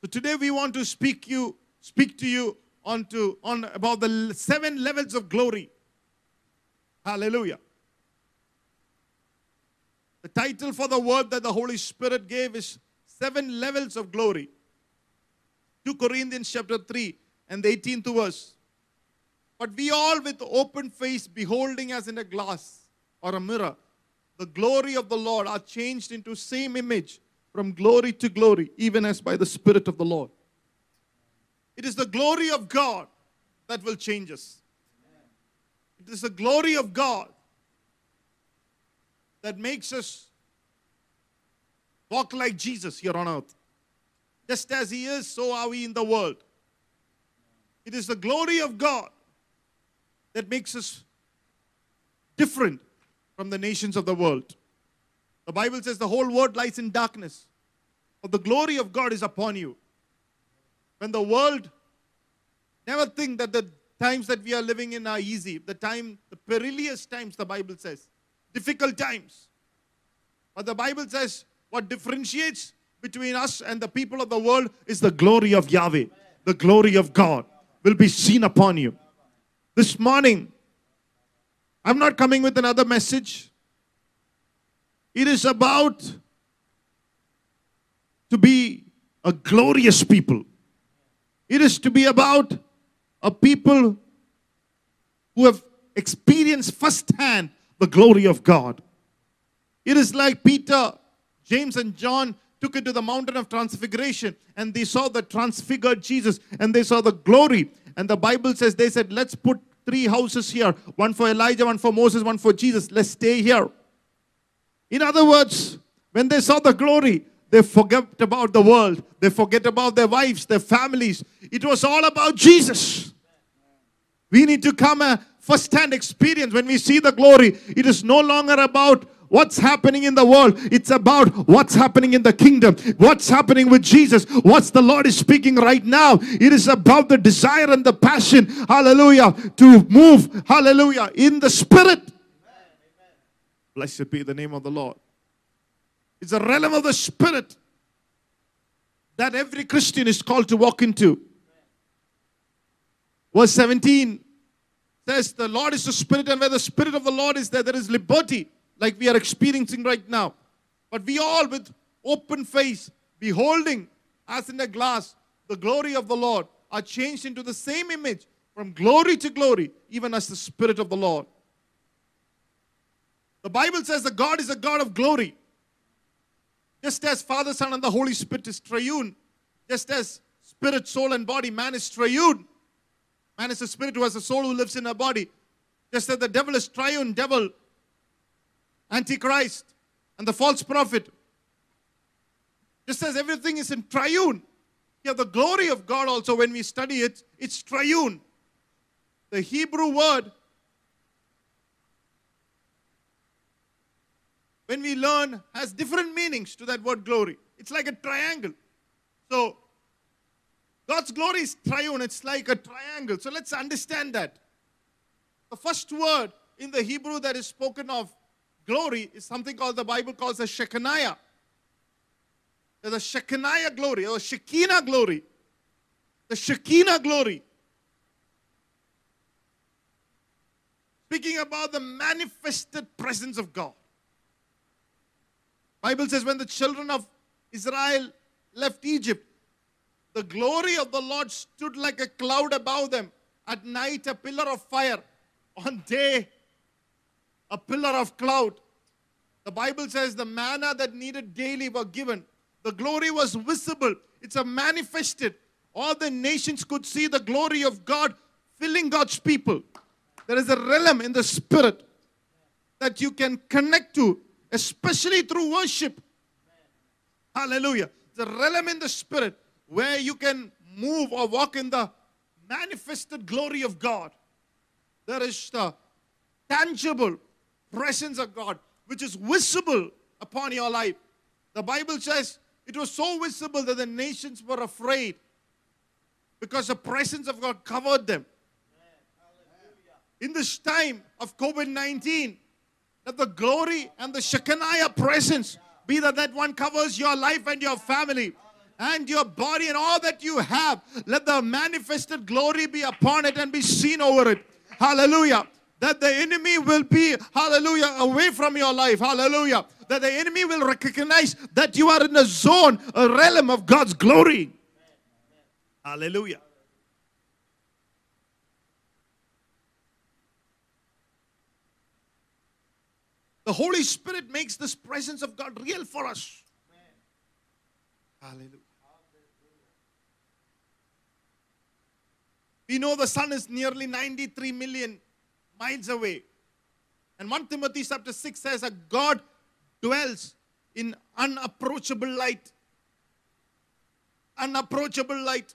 So today we want to speak you, speak to you on to on about the seven levels of glory. Hallelujah. The title for the word that the Holy Spirit gave is seven levels of glory. 2 Corinthians chapter 3 and the 18th verse. But we all with open face beholding as in a glass or a mirror the glory of the Lord are changed into same image from glory to glory even as by the spirit of the Lord. It is the glory of God that will change us. It is the glory of God that makes us walk like Jesus here on earth. Just as He is, so are we in the world. It is the glory of God that makes us different from the nations of the world. The Bible says the whole world lies in darkness, but the glory of God is upon you. When the world never think that the times that we are living in are easy, the time, the perilous times, the Bible says, difficult times. But the Bible says what differentiates between us and the people of the world is the glory of Yahweh. The glory of God will be seen upon you. This morning, I'm not coming with another message. It is about to be a glorious people. It is to be about a people who have experienced firsthand the glory of God. It is like Peter, James, and John took it to the mountain of transfiguration and they saw the transfigured Jesus and they saw the glory. And the Bible says, they said, let's put three houses here one for Elijah, one for Moses, one for Jesus. Let's stay here. In other words, when they saw the glory, they forget about the world. They forget about their wives, their families. It was all about Jesus. We need to come a first-hand experience. When we see the glory, it is no longer about what's happening in the world. It's about what's happening in the kingdom. What's happening with Jesus. What's the Lord is speaking right now. It is about the desire and the passion, hallelujah, to move, hallelujah, in the spirit. Blessed be the name of the Lord. It's a realm of the spirit that every Christian is called to walk into. Verse 17 says, The Lord is the Spirit, and where the Spirit of the Lord is there, there is liberty, like we are experiencing right now. But we all, with open face, beholding as in a glass the glory of the Lord, are changed into the same image from glory to glory, even as the Spirit of the Lord. The Bible says that God is a God of glory. Just as Father, Son, and the Holy Spirit is triune, just as spirit, soul, and body, man is triune. Man is a spirit who has a soul who lives in a body. Just as the devil is triune, devil, antichrist, and the false prophet. Just as everything is in triune. Here, the glory of God also, when we study it, it's triune. The Hebrew word, when we learn, has different meanings to that word glory. It's like a triangle. So, God's glory is triune, it's like a triangle. So let's understand that. The first word in the Hebrew that is spoken of glory is something called the Bible calls a Shekinah. There's a Shekinah glory or Shekinah glory. The Shekinah glory. Speaking about the manifested presence of God. Bible says when the children of Israel left Egypt, the glory of the Lord stood like a cloud above them. At night, a pillar of fire. On day, a pillar of cloud. The Bible says the manna that needed daily were given. The glory was visible. It's a manifested. All the nations could see the glory of God filling God's people. There is a realm in the spirit that you can connect to, especially through worship. Hallelujah. The realm in the spirit where you can move or walk in the manifested glory of God. There is the tangible presence of God which is visible upon your life. The Bible says it was so visible that the nations were afraid because the presence of God covered them. In this time of COVID 19, the glory and the Shekinah presence be that that one covers your life and your family and your body and all that you have. Let the manifested glory be upon it and be seen over it. Hallelujah. That the enemy will be, hallelujah, away from your life. Hallelujah. That the enemy will recognize that you are in a zone, a realm of God's glory. Hallelujah. The Holy Spirit makes this presence of God real for us. Hallelujah. We know the sun is nearly 93 million miles away. And 1 Timothy chapter 6 says that God dwells in unapproachable light. Unapproachable light.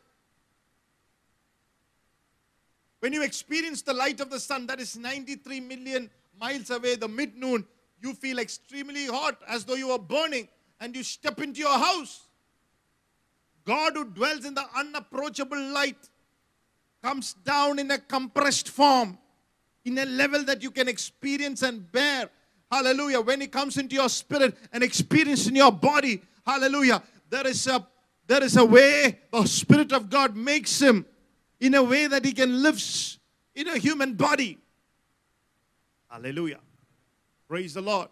When you experience the light of the sun that is 93 million miles away, the mid noon, you feel extremely hot as though you are burning and you step into your house. God who dwells in the unapproachable light comes down in a compressed form, in a level that you can experience and bear. Hallelujah. When He comes into your spirit and experience in your body, hallelujah. There is a there is a way the Spirit of God makes him in a way that he can live in a human body. Hallelujah. Praise the Lord.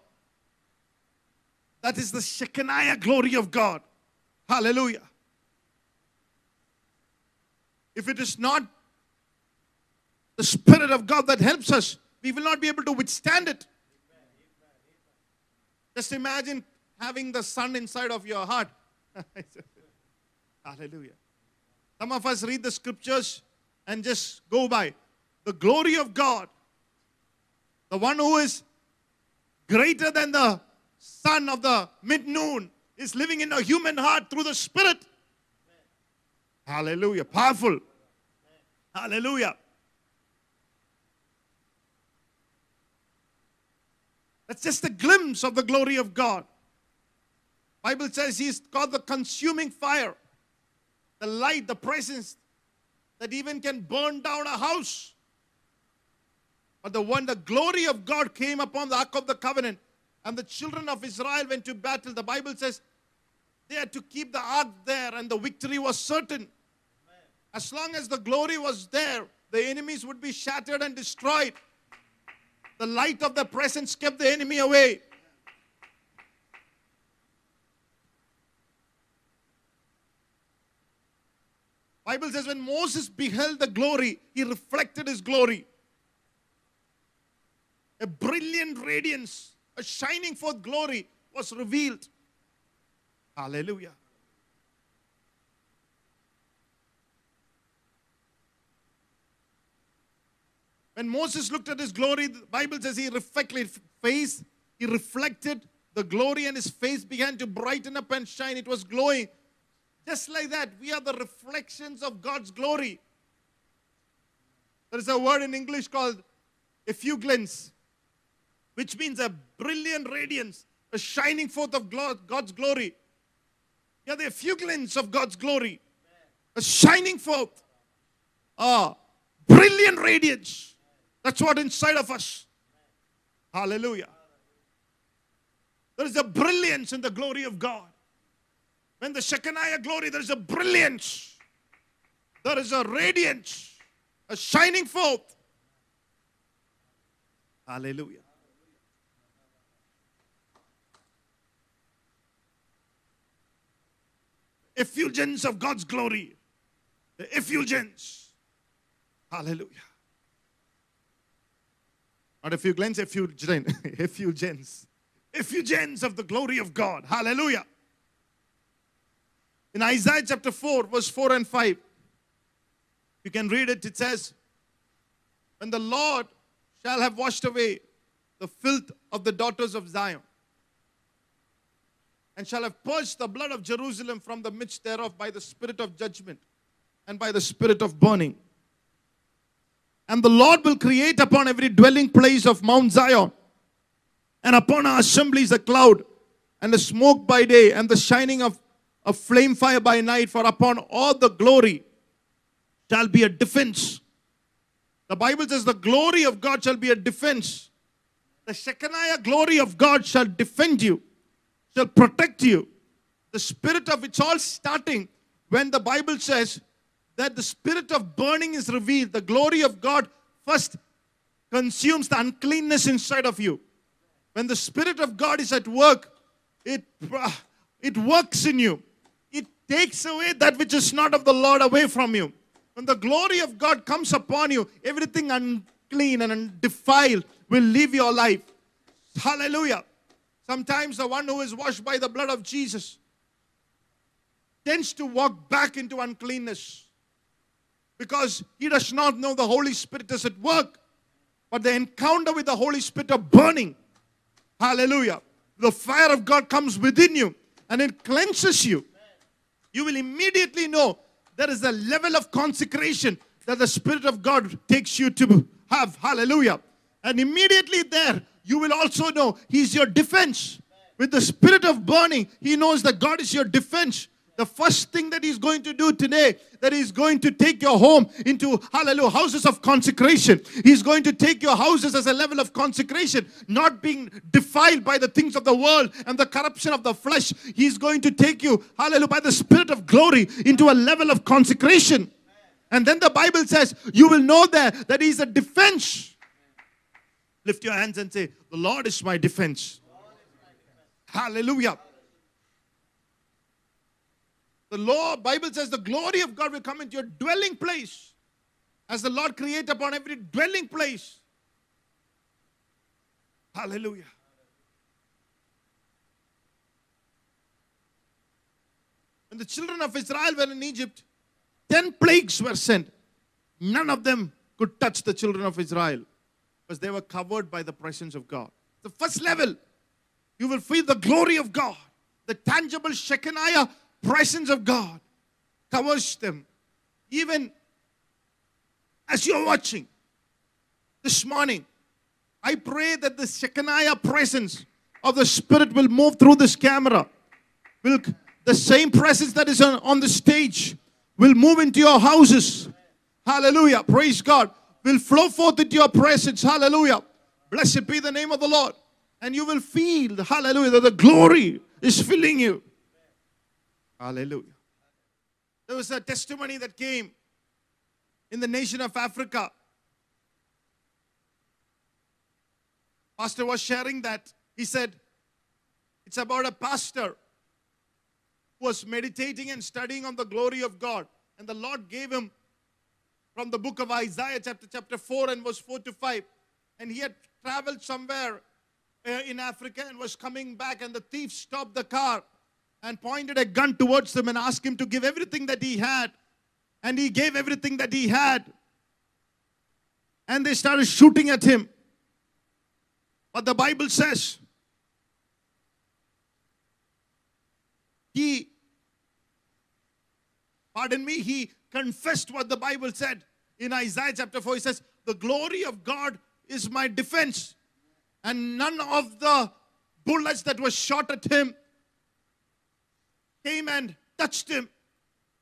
That is the Shekinah glory of God. Hallelujah. If it is not the Spirit of God that helps us, we will not be able to withstand it. Just imagine having the sun inside of your heart. Hallelujah. Some of us read the scriptures and just go by. The glory of God, the one who is greater than the sun of the mid noon, is living in a human heart through the Spirit. Hallelujah. Powerful. Hallelujah. That's just a glimpse of the glory of God. Bible says he's called the consuming fire. The light, the presence that even can burn down a house. But the one, the glory of God came upon the Ark of the Covenant, and the children of Israel went to battle. The Bible says they had to keep the ark there, and the victory was certain. As long as the glory was there, the enemies would be shattered and destroyed. The light of the presence kept the enemy away. Bible says when Moses beheld the glory, he reflected his glory. A brilliant radiance, a shining forth glory was revealed. Hallelujah. When Moses looked at his glory, the Bible says he reflected face, he reflected the glory, and his face began to brighten up and shine. It was glowing. Just like that, we are the reflections of God's glory. There is a word in English called effulgence, which means a brilliant radiance, a shining forth of God's glory. You are the effulgence of God's glory, a shining forth, a brilliant radiance. That's what inside of us. Hallelujah. There is a brilliance in the glory of God. When the Shekinah glory, there is a brilliance, there is a radiance, a shining forth. Hallelujah. Effulgence of God's glory. The effulgence. Hallelujah. Not a few effulgence, effulgence. effulgence. Effulgence of the glory of God. Hallelujah. In Isaiah chapter 4, verse 4 and 5, you can read it. It says, When the Lord shall have washed away the filth of the daughters of Zion, and shall have purged the blood of Jerusalem from the midst thereof by the spirit of judgment and by the spirit of burning. And the Lord will create upon every dwelling place of Mount Zion, and upon our assemblies a cloud, and a smoke by day, and the shining of a flame fire by night, for upon all the glory shall be a defense. The Bible says the glory of God shall be a defense. The Shekinah glory of God shall defend you, shall protect you. the spirit of it's all starting when the Bible says that the spirit of burning is revealed. The glory of God first consumes the uncleanness inside of you. When the spirit of God is at work, it, uh, it works in you. It takes away that which is not of the Lord away from you. When the glory of God comes upon you, everything unclean and undefiled will leave your life. Hallelujah. Sometimes the one who is washed by the blood of Jesus tends to walk back into uncleanness because he does not know the Holy Spirit is at work. But the encounter with the Holy Spirit of burning, hallelujah, the fire of God comes within you and it cleanses you. You will immediately know there is a level of consecration that the Spirit of God takes you to have. Hallelujah. And immediately there, you will also know He's your defense. With the spirit of burning, He knows that God is your defense. The first thing that He's going to do today, that He's going to take your home into, hallelujah, houses of consecration. He's going to take your houses as a level of consecration, not being defiled by the things of the world and the corruption of the flesh. He's going to take you, hallelujah, by the Spirit of glory into a level of consecration. And then the Bible says, you will know there that He's a defense Lift your hands and say, The Lord is my defense. Hallelujah. The Lord, Bible says, the glory of God will come into your dwelling place. As the Lord create upon every dwelling place. Hallelujah. When the children of Israel were in Egypt, ten plagues were sent. None of them could touch the children of Israel because they were covered by the presence of God. The first level, you will feel the glory of God, the tangible Shekinah presence of God covers them. Even as you're watching this morning, I pray that the Shekinah presence of the Spirit will move through this camera. Will the same presence that is on, on the stage will move into your houses. Hallelujah. Praise God will flow forth into your presence. Hallelujah. Blessed be the name of the Lord. And you will feel, hallelujah, that the glory is filling you. Hallelujah. There was a testimony that came in the nation of Africa. Pastor was sharing that. He said, it's about a pastor who was meditating and studying on the glory of God. And the Lord gave him from the book of Isaiah, chapter, chapter 4 and verse 4 to 5. And he had traveled somewhere uh, in Africa and was coming back, and the thief stopped the car and pointed a gun towards him and asked him to give everything that he had. And he gave everything that he had. And they started shooting at him. But the Bible says he, pardon me, he confessed what the Bible said in Isaiah chapter 4. He says, The glory of God is my defense. And none of the bullets that were shot at him came and touched him.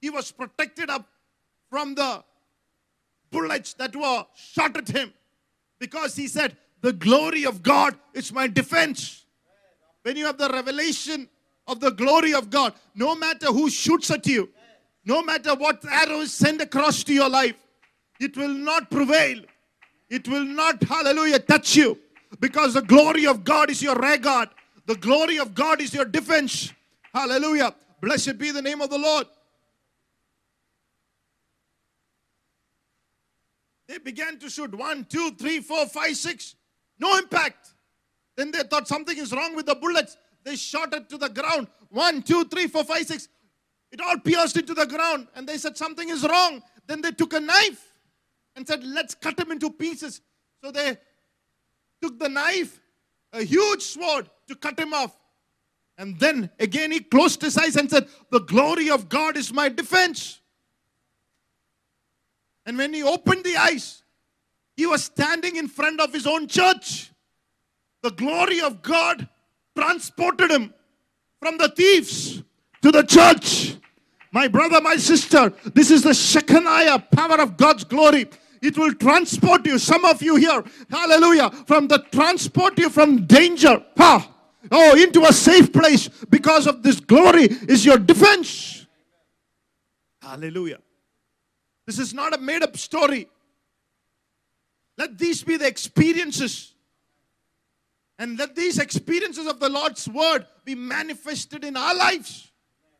He was protected up from the bullets that were shot at him because he said, The glory of God is my defense. When you have the revelation of the glory of God, no matter who shoots at you, no matter what arrow is sent across to your life, it will not prevail. It will not, hallelujah, touch you. Because the glory of God is your regard. The glory of God is your defense. Hallelujah. Blessed be the name of the Lord. They began to shoot one, two, three, four, five, six. No impact. Then they thought something is wrong with the bullets. They shot it to the ground. One, two, three, four, five, six. It all pierced into the ground. And they said, Something is wrong. Then they took a knife and said, Let's cut him into pieces. So they took the knife, a huge sword, to cut him off. And then again he closed his eyes and said, The glory of God is my defense. And when he opened the eyes, he was standing in front of his own church. The glory of God transported him from the thieves to the church. My brother, my sister, this is the Shekinah power of God's glory. It will transport you. Some of you here, hallelujah, from the transport you from danger. Ha! oh, into a safe place because of this glory is your defense. Hallelujah. This is not a made up story. Let these be the experiences. And let these experiences of the Lord's word be manifested in our lives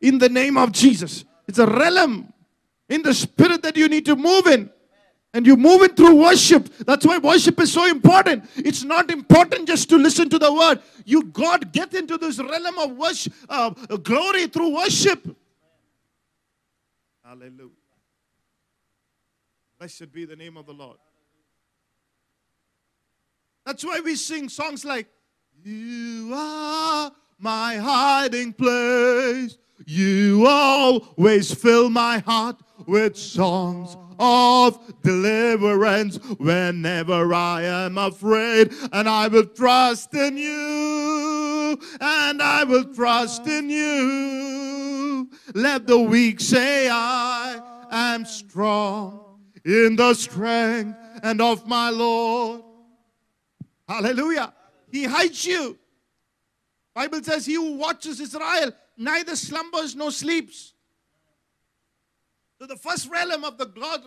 in the name of Jesus. It's a realm in the spirit that you need to move in. And you move it through worship. That's why worship is so important. It's not important just to listen to the word. You God get into this realm of worship, uh, glory through worship. Hallelujah. Blessed be the name of the Lord. That's why we sing songs like, You are my hiding place. You always fill my heart with songs of deliverance whenever I am afraid. And I will trust in you, and I will trust in you. Let the weak say, I am strong in the strength and of my Lord. Hallelujah. He hides you. Bible says he who watches Israel neither slumbers nor sleeps. So the first realm of the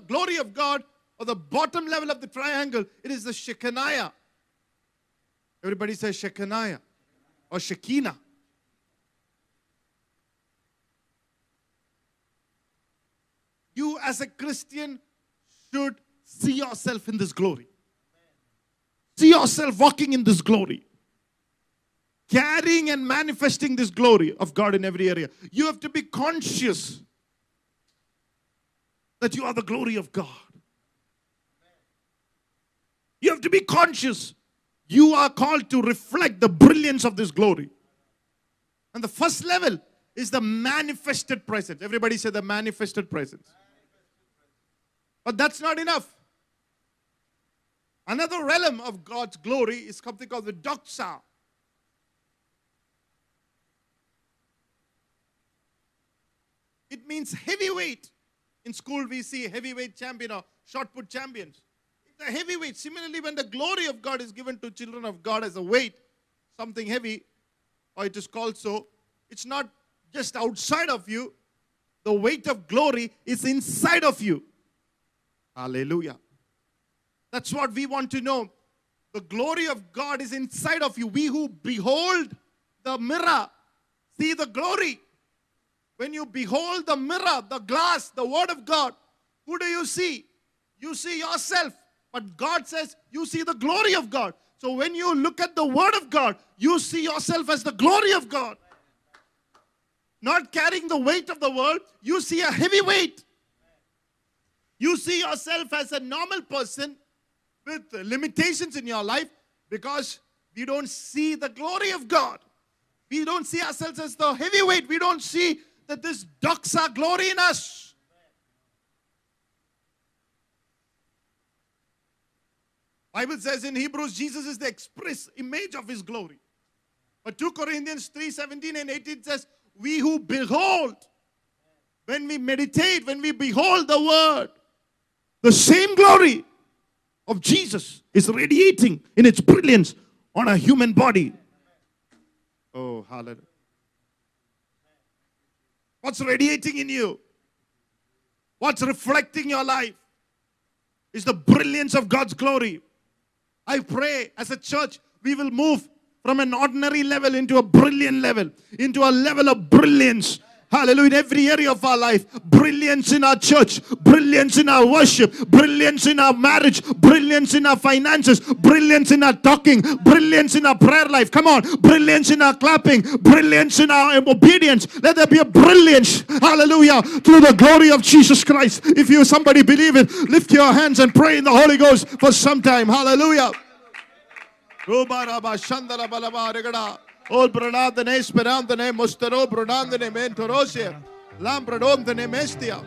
glory of God, or the bottom level of the triangle, it is the Shekinah. Everybody says Shekinah or Shekinah. You as a Christian should see yourself in this glory. See yourself walking in this glory. Carrying and manifesting this glory of God in every area. You have to be conscious that you are the glory of God. You have to be conscious. You are called to reflect the brilliance of this glory. And the first level is the manifested presence. Everybody say the manifested presence. But that's not enough. Another realm of God's glory is something called the doxa. It means heavyweight. In school, we see heavyweight champion or shot put champions. It's a heavyweight. Similarly, when the glory of God is given to children of God as a weight, something heavy, or it is called so, it's not just outside of you. The weight of glory is inside of you. Hallelujah. That's what we want to know. The glory of God is inside of you. We who behold the mirror see the glory. When you behold the mirror, the glass, the word of God, who do you see? You see yourself. But God says you see the glory of God. So when you look at the word of God, you see yourself as the glory of God. Not carrying the weight of the world, you see a heavy weight. You see yourself as a normal person with limitations in your life because we don't see the glory of God. We don't see ourselves as the heavyweight. We don't see that this doxa glory in us. Bible says in Hebrews, Jesus is the express image of his glory. But 2 Corinthians 3 17 and 18 says, We who behold, when we meditate, when we behold the word, the same glory of Jesus is radiating in its brilliance on a human body. Oh, hallelujah. What's radiating in you? What's reflecting your life? Is the brilliance of God's glory. I pray as a church, we will move from an ordinary level into a brilliant level, into a level of brilliance Hallelujah. In every area of our life, brilliance in our church, brilliance in our worship, brilliance in our marriage, brilliance in our finances, brilliance in our talking, brilliance in our prayer life. Come on, brilliance in our clapping, brilliance in our obedience. Let there be a brilliance, hallelujah, through the glory of Jesus Christ. If you somebody believe it, lift your hands and pray in the Holy Ghost for some time. Hallelujah. Ol pranandene sperandene mostero pranandene mentorosia. Lambradondene mestia.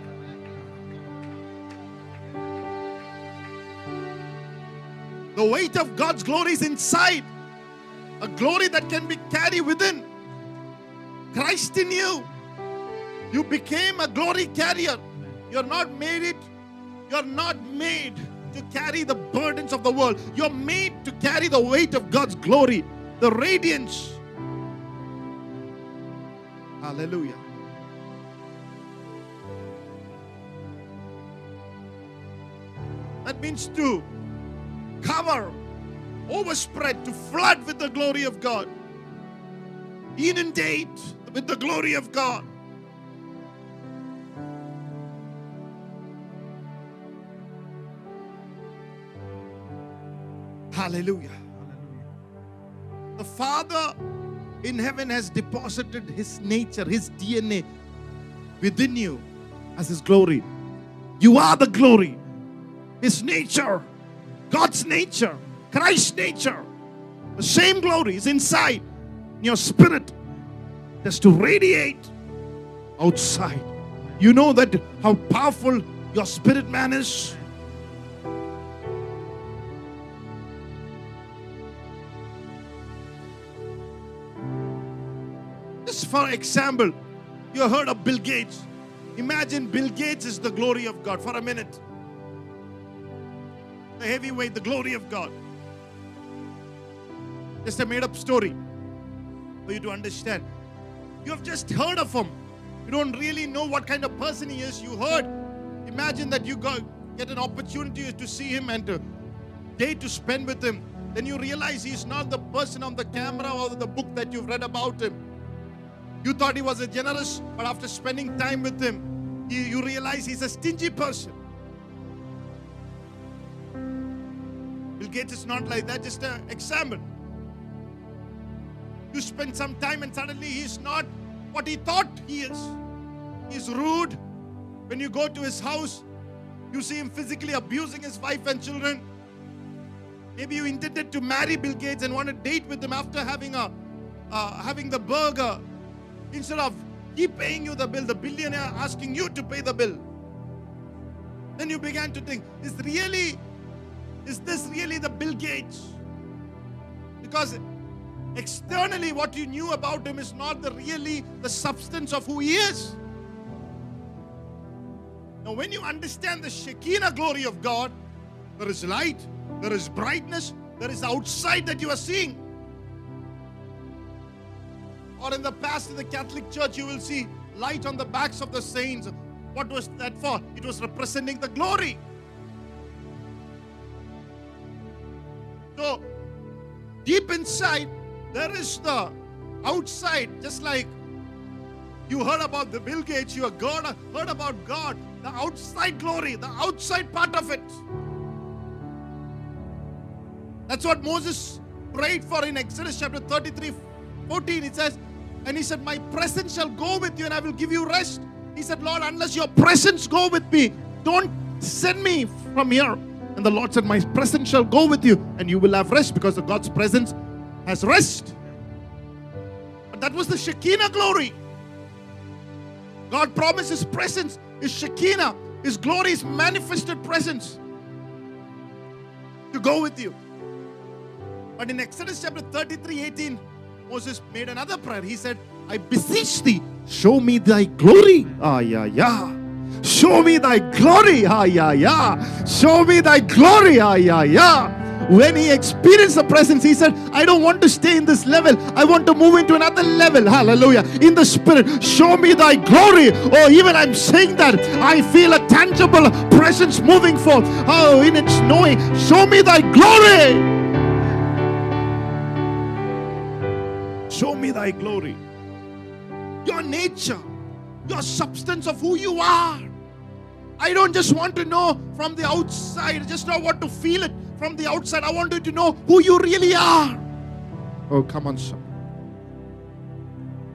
The weight of God's glory is inside. A glory that can be carried within. Christ in you. You became a glory carrier. You're not made it. You're not made to carry the burdens of the world. You're made to carry the weight of God's glory, the radiance Hallelujah. That means to cover, overspread, to flood with the glory of God, inundate with the glory of God. Hallelujah. The Father in heaven has deposited His nature, His DNA within you as His glory. You are the glory. His nature, God's nature, Christ's nature, the same glory is inside in your spirit. Just to radiate outside. You know that how powerful your spirit man is. For example, you heard of Bill Gates. Imagine Bill Gates is the glory of God for a minute. The heavyweight, the glory of God. Just a made up story for you to understand. You have just heard of him. You don't really know what kind of person he is. You heard. Imagine that you got, get an opportunity to see him and to day to spend with him. Then you realize he's not the person on the camera or the book that you've read about him. You thought he was a generous, but after spending time with him, you, you realize he's a stingy person. Bill Gates is not like that, just an example. You spend some time and suddenly he's not what he thought he is. He's rude. When you go to his house, you see him physically abusing his wife and children. Maybe you intended to marry Bill Gates and want to date with him after having a uh, having the burger. Instead of he paying you the bill, the billionaire asking you to pay the bill. Then you began to think, is really, is this really the Bill Gates? Because externally what you knew about him is not the really the substance of who he is. Now, when you understand the Shekinah glory of God, there is light, there is brightness, there is outside that you are seeing. Or in the past, in the Catholic Church, you will see light on the backs of the saints. What was that for? It was representing the glory. So, deep inside, there is the outside, just like you heard about the Bill Gates, you heard, about God, the outside glory, the outside part of it. That's what Moses prayed for in Exodus chapter 33 14. It says, And he said, My presence shall go with you and I will give you rest. He said, Lord, unless your presence go with me, don't send me from here. And the Lord said, My presence shall go with you and you will have rest because the God's presence has rest. But that was the Shekinah glory. God promised His presence, His Shekinah, His glory, His manifested presence to go with you. But in Exodus chapter 33 18, Moses made another prayer. He said, I beseech thee, show me thy glory. Ah, yeah, yeah. Show me thy glory. Ah, yeah, yeah. Show me thy glory. Ah, yeah, yeah. When he experienced the presence, he said, I don't want to stay in this level. I want to move into another level. Hallelujah. In the spirit, show me thy glory. Oh, even I'm saying that, I feel a tangible presence moving forth. Oh, in its knowing, show me thy glory. Show me thy glory. Your nature, your substance of who you are. I don't just want to know from the outside, I just don't want to feel it from the outside. I want you to know who you really are. Oh, come on, son.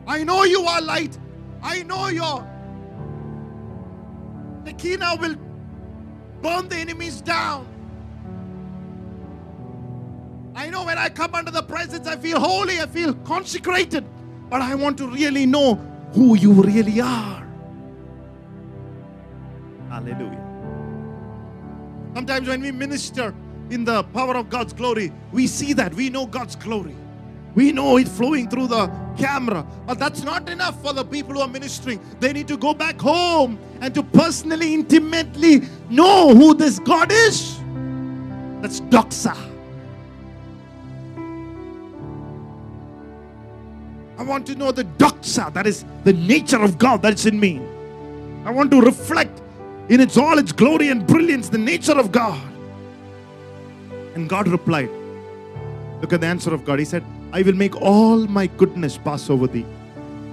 I know you are light. I know your Shekinah will burn the enemies down. I know when I come under the presence, I feel holy, I feel consecrated. But I want to really know who you really are. Hallelujah. Sometimes when we minister in the power of God's glory, we see that. We know God's glory. We know it flowing through the camera. But that's not enough for the people who are ministering. They need to go back home and to personally, intimately know who this God is. That's doxa. I want to know the doxa, that is the nature of God that's in me. I want to reflect in its all its glory and brilliance the nature of God. And God replied, Look at the answer of God. He said, I will make all my goodness pass over thee.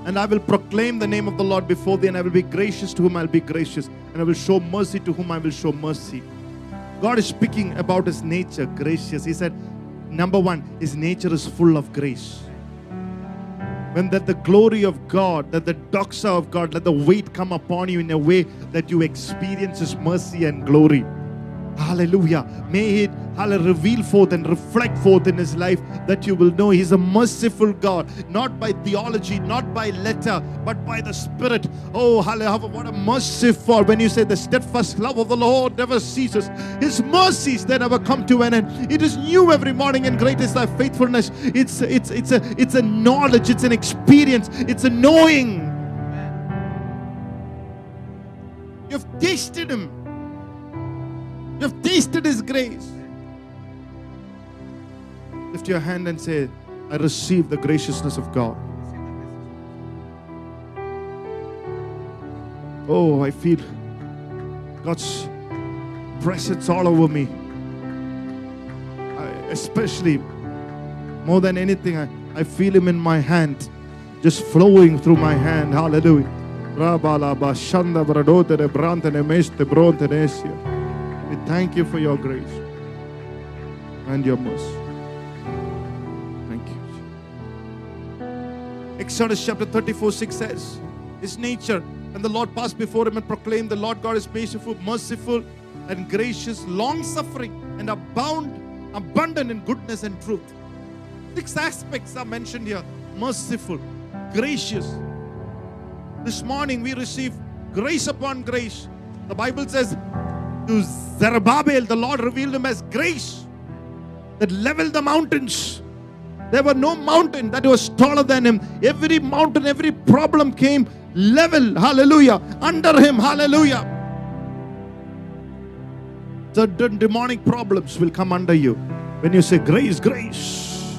And I will proclaim the name of the Lord before thee, and I will be gracious to whom I will be gracious, and I will show mercy to whom I will show mercy. God is speaking about his nature, gracious. He said, number one, his nature is full of grace. When that the glory of God, that the doxa of God, let the weight come upon you in a way that you experience his mercy and glory. Hallelujah. May it hallelujah, reveal forth and reflect forth in his life that you will know he's a merciful God, not by theology, not by letter, but by the Spirit. Oh, hallelujah. What a merciful when you say the steadfast love of the Lord never ceases. His mercies they never come to an end. It is new every morning, and great is thy faithfulness. It's it's it's a it's a knowledge, it's an experience, it's a knowing. You've tasted him. You've tasted His grace. Lift your hand and say, I receive the graciousness of God. Oh, I feel God's presence all over me. I, especially, more than anything, I, I feel Him in my hand, just flowing through my hand. Hallelujah. We thank you for your grace and your mercy. Thank you. Exodus chapter 34 6 says, His nature, and the Lord passed before him and proclaimed, The Lord God is merciful, merciful and gracious, long suffering, and abound, abundant in goodness and truth. Six aspects are mentioned here merciful, gracious. This morning we receive grace upon grace. The Bible says, to Zerubbabel, the Lord revealed him as grace that leveled the mountains. There were no mountain that was taller than him. Every mountain, every problem came level, hallelujah, under him, hallelujah. Certain demonic problems will come under you when you say grace, grace.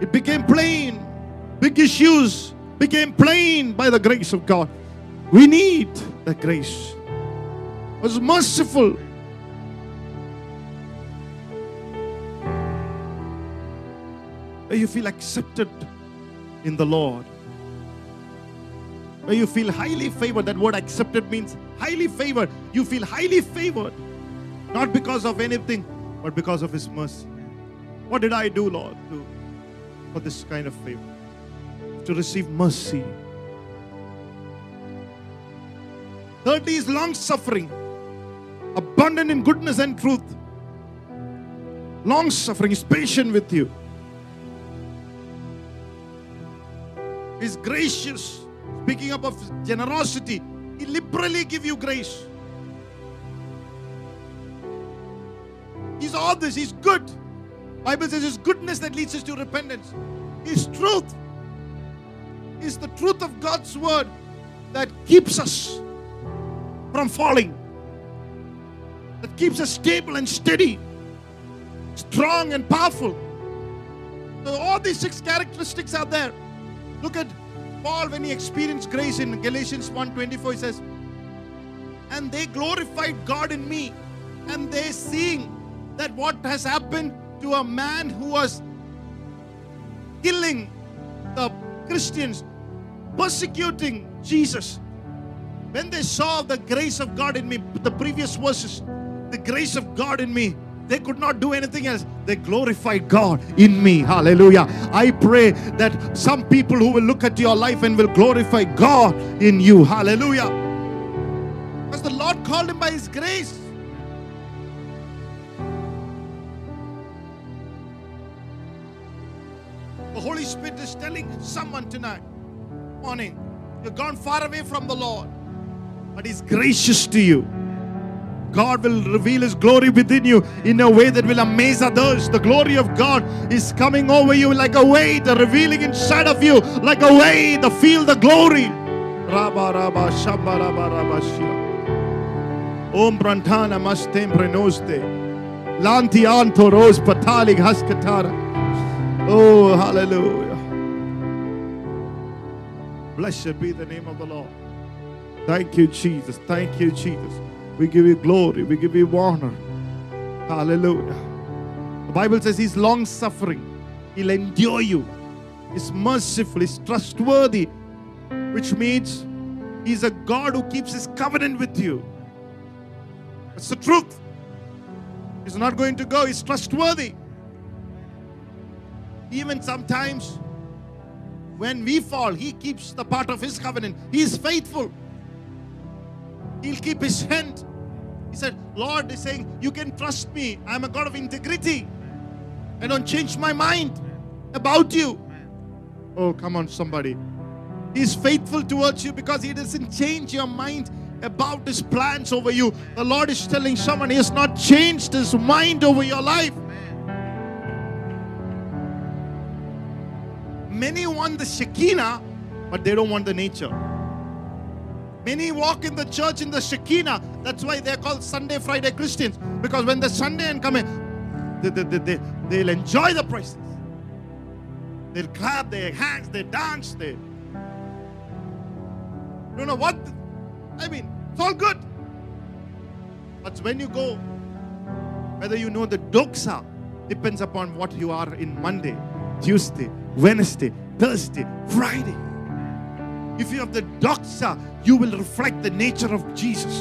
It became plain. Big issues became plain by the grace of God. We need the grace was merciful. Where you feel accepted in the Lord. Where you feel highly favored. That word accepted means highly favored. You feel highly favored. Not because of anything, but because of His mercy. What did I do, Lord, to, for this kind of favor? To receive mercy. Thirdly is long suffering abundant in goodness and truth. Long suffering, is patient with you. is gracious. Speaking up of generosity, He liberally give you grace. He's all this. He's good. Bible says His goodness that leads us to repentance. His truth is the truth of God's word that keeps us from falling that keeps us stable and steady, strong and powerful. So all these six characteristics are there. Look at Paul when he experienced grace in Galatians 1:24 he says, "And they glorified God in me, and they seeing that what has happened to a man who was killing the Christians, persecuting Jesus, when they saw the grace of God in me, the previous verses, the grace of God in me. They could not do anything else. They glorified God in me. Hallelujah. I pray that some people who will look at your life and will glorify God in you. Hallelujah. Because the Lord called him by his grace. The Holy Spirit is telling someone tonight, morning, you've gone far away from the Lord, but He's gracious to you. God will reveal His glory within you in a way that will amaze others. The glory of God is coming over you like a wave, the revealing inside of you like a wave, the feel the glory. Rabba Rabba Shabba Rabba Rabba Shia. Om Brantana Mastem Prenoste. Lanti Anto Rose Patalig Haskatara. Oh, hallelujah. Blessed be the name of the Lord. Thank you, Jesus. Thank you, Jesus. We give you glory. We give you honor. Hallelujah. The Bible says He's long suffering, He'll endure you. He's merciful, He's trustworthy, which means He's a God who keeps His covenant with you. It's the truth. He's not going to go, He's trustworthy. Even sometimes when we fall, He keeps the part of His covenant. He is faithful. He'll keep His hand. He said, Lord is saying, You can trust me. I'm a God of integrity. I don't change my mind about you. Oh, come on, somebody. He's faithful towards you because He doesn't change your mind about His plans over you. The Lord is telling someone He has not changed His mind over your life. Many want the Shekinah, but they don't want the nature. Many walk in the church in the Shekinah. That's why they're called Sunday, Friday Christians. Because when the Sunday and come in, they, they, they, they, they'll enjoy the presence. They'll clap their hands, they dance, they don't know what. I mean, it's all good. But when you go, whether you know the doxa depends upon what you are in Monday, Tuesday, Wednesday, Thursday, Friday. If you have the doxa, you will reflect the nature of Jesus.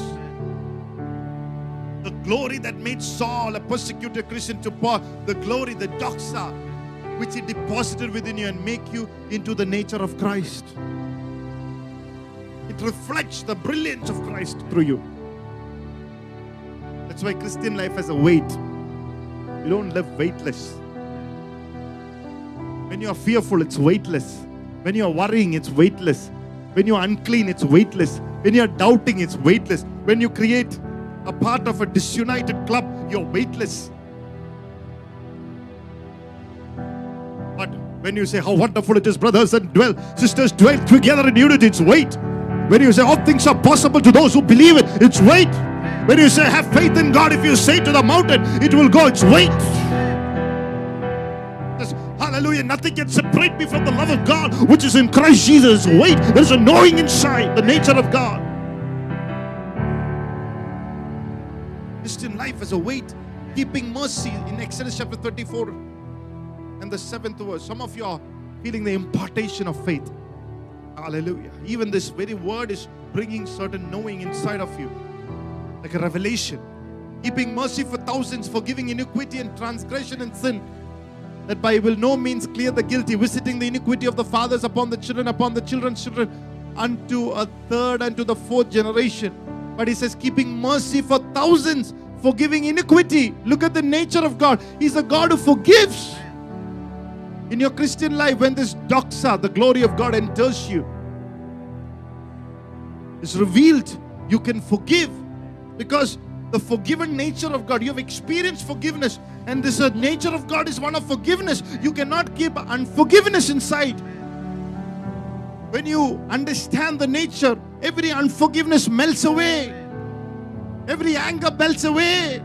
The glory that made Saul a persecuted Christian to Paul, the glory, the doxa, which he deposited within you and make you into the nature of Christ. It reflects the brilliance of Christ through you. That's why Christian life has a weight. You don't live weightless. When you are fearful, it's weightless. When you are worrying, it's weightless. When you are unclean, it's weightless. When you are doubting, it's weightless. When you create a part of a disunited club, you're weightless. But when you say how wonderful it is, brothers and dwell, sisters dwell together in unity, it's weight. When you say all things are possible to those who believe it, it's weight. When you say have faith in God, if you say to the mountain, it will go, it's weight. Hallelujah, nothing can separate me from the love of God, which is in Christ Jesus. Wait, there's a knowing inside the nature of God. Christian life is a weight, keeping mercy in Exodus chapter 34 and the seventh verse. Some of you are feeling the impartation of faith. Hallelujah. Even this very word is bringing certain knowing inside of you, like a revelation. Keeping mercy for thousands, forgiving iniquity and transgression and sin, that by will no means clear the guilty, visiting the iniquity of the fathers upon the children, upon the children's children, unto a third and to the fourth generation. But he says, keeping mercy for thousands, forgiving iniquity. Look at the nature of God. He's a God who forgives. In your Christian life, when this doxa, the glory of God, enters you, is revealed, you can forgive because the forgiven nature of God, you have experienced forgiveness, and this uh, nature of God is one of forgiveness. You cannot keep unforgiveness inside. When you understand the nature, every unforgiveness melts away, every anger melts away,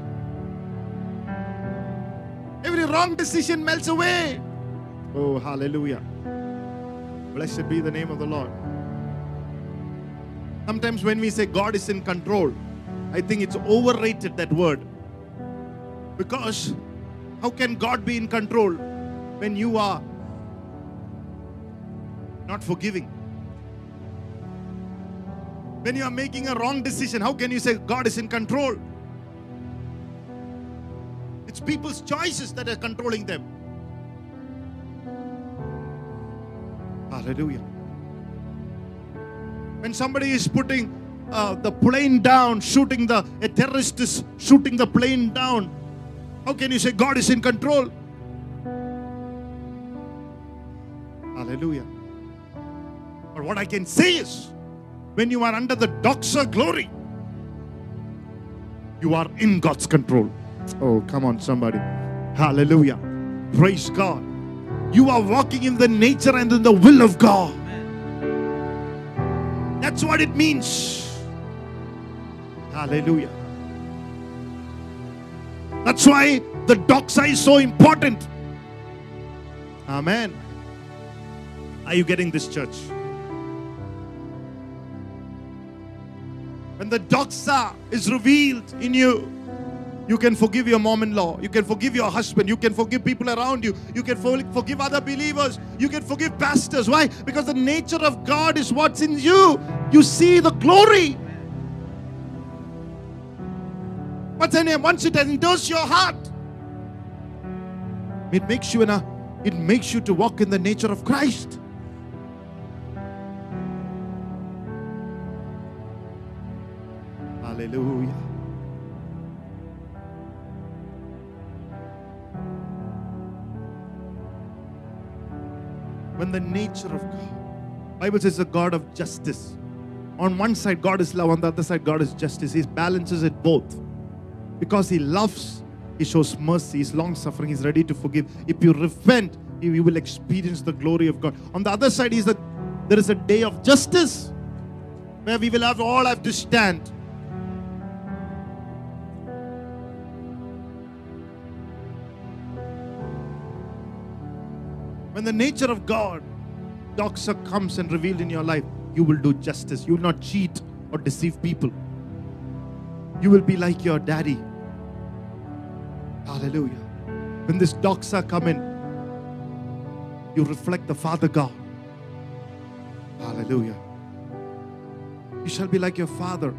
every wrong decision melts away. Oh, hallelujah. Blessed be the name of the Lord. Sometimes when we say God is in control, I think it's overrated that word. Because how can God be in control when you are not forgiving? When you are making a wrong decision, how can you say God is in control? It's people's choices that are controlling them. Hallelujah. When somebody is putting uh, the plane down, shooting the, a terrorist is shooting the plane down, how can you say God is in control? Hallelujah. But what I can say is, when you are under the doxa glory, you are in God's control. Oh, come on, somebody. Hallelujah. Praise God. You are walking in the nature and in the will of God. That's what it means. Hallelujah. That's why the doxa is so important. Amen. Are you getting this, church? When the doxa is revealed in you, you can forgive your mom in law. You can forgive your husband. You can forgive people around you. You can forgive other believers. You can forgive pastors. Why? Because the nature of God is what's in you. You see the glory. What's her name? Once it enters your heart, it makes you in a uh, it makes you to walk in the nature of Christ. Hallelujah. When the nature of God, Bible says a God of justice. On one side, God is love. On the other side, God is justice. He balances it both. Because He loves, He shows mercy, He's long suffering, He's ready to forgive. If you repent, you will experience the glory of God. On the other side, is that there is a day of justice where we will have all have to stand. When the nature of God, doxa comes and revealed in your life, you will do justice. You will not cheat or deceive people. You will be like your daddy. Hallelujah. When this doxa come in, you reflect the Father God. Hallelujah. You shall be like your Father.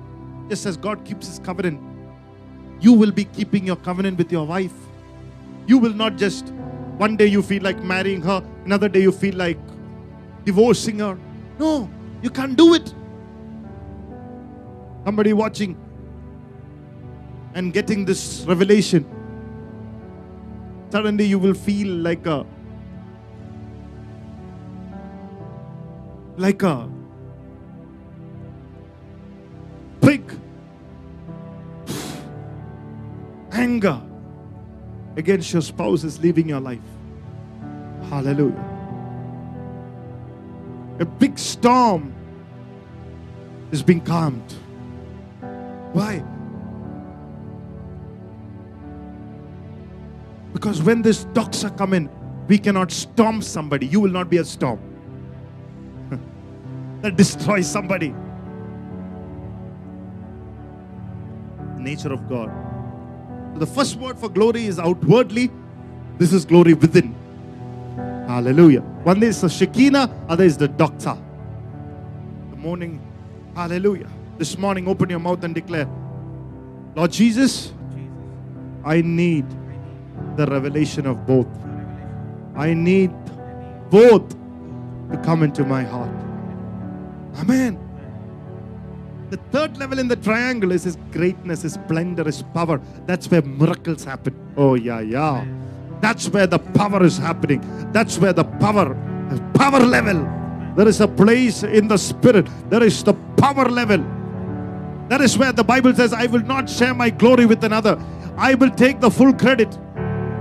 Just as God keeps His covenant, you will be keeping your covenant with your wife. You will not just, one day you feel like marrying her, another day you feel like divorcing her. No, you can't do it. Somebody watching and getting this revelation, suddenly you will feel like a like a big anger against your spouse is leaving your life. Hallelujah. A big storm is being calmed. Why? Because when these doxa come in, we cannot storm somebody. You will not be a storm that destroys somebody. Nature of God. The first word for glory is outwardly. This is glory within. Hallelujah. One is the Shekinah, other is the doxa. The morning. Hallelujah. This morning, open your mouth and declare, Lord Jesus, I need the revelation of both. I need both to come into my heart. Amen. The third level in the triangle is his greatness, his splendor, his power. That's where miracles happen. Oh, yeah, yeah. That's where the power is happening. That's where the power, the power level. There is a place in the spirit. There is the power level. That is where the Bible says, I will not share my glory with another. I will take the full credit.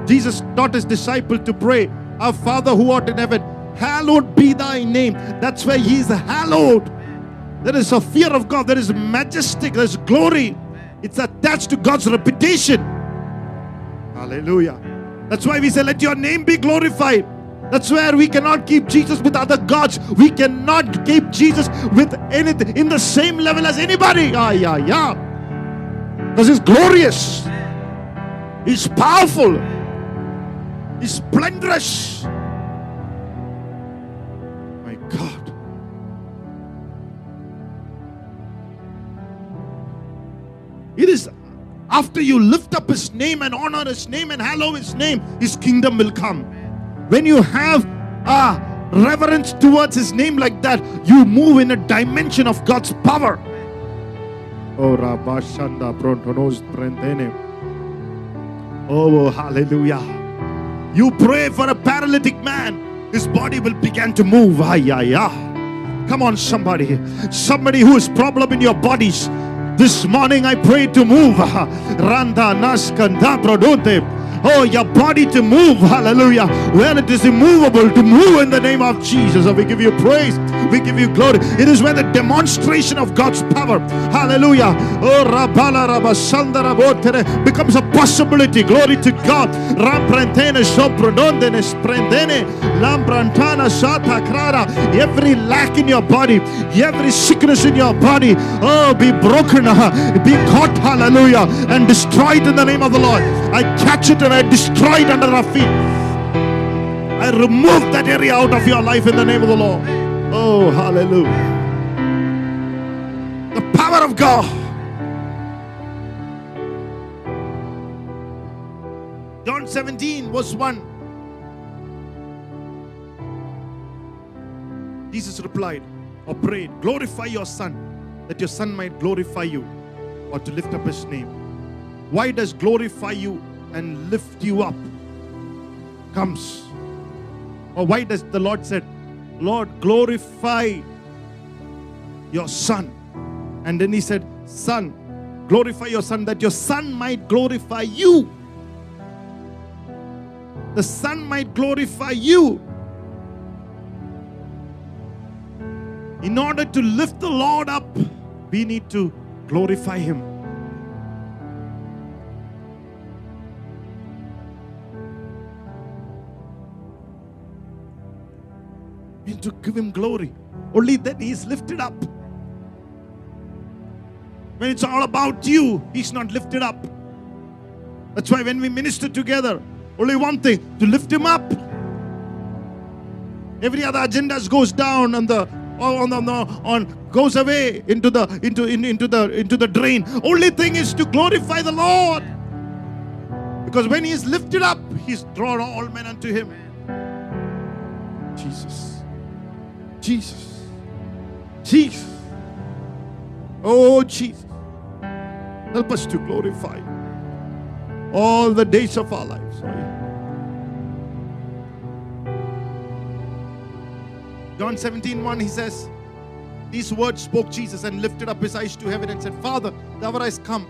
Jesus taught his disciple to pray, Our Father who art in heaven, hallowed be thy name. That's where he is hallowed. There is a fear of God, there is majestic, there's glory. It's attached to God's reputation. Hallelujah. That's why we say, Let your name be glorified. That's where we cannot keep Jesus with other gods. We cannot keep Jesus with anything in the same level as anybody. Ah, yeah, yeah. Because He's glorious, He's powerful, He's splendorous. My God. It is after you lift up His name and honor His name and hallow His name, His kingdom will come. When you have a reverence towards His name like that, you move in a dimension of God's power. Oh, hallelujah. You pray for a paralytic man, his body will begin to move. Ay, ay, ay. Come on, somebody. Somebody who is problem in your bodies. This morning I pray to move. Randa naskanda prodonte. Oh, your body to move. Hallelujah. When it is immovable, to move in the name of Jesus. And we give you praise. We give you glory. It is when the demonstration of God's power, hallelujah, oh, Rabala Rabasandara Botere, becomes a possibility. Glory to God. Sprendene. Every lack in your body, every sickness in your body, oh, be broken, be caught, hallelujah, and destroyed in the name of the Lord. I catch it and I destroy it under our feet. I remove that area out of your life in the name of the Lord. Oh, hallelujah. The power of God. John 17, verse 1. Jesus replied or prayed, Glorify your Son, that your Son might glorify you, or to lift up his name. Why does glorify you and lift you up comes? Or why does the Lord said, Lord, glorify your son. And then he said, Son, glorify your son that your son might glorify you. The son might glorify you. In order to lift the Lord up, we need to glorify him. Need to give him glory. Only then he is lifted up. When it's all about you, he's not lifted up. That's why when we minister together, only one thing to lift him up. Every other agendas goes down on the on, on, on, on goes away into the into in, into the into the drain. Only thing is to glorify the Lord. Because when he is lifted up, he's drawn all men unto him. Jesus. Jesus. Jesus. Oh, Jesus. Help us to glorify all the days of our lives. John 17, 1, he says, These words spoke Jesus and lifted up his eyes to heaven and said, Father, the hour has come.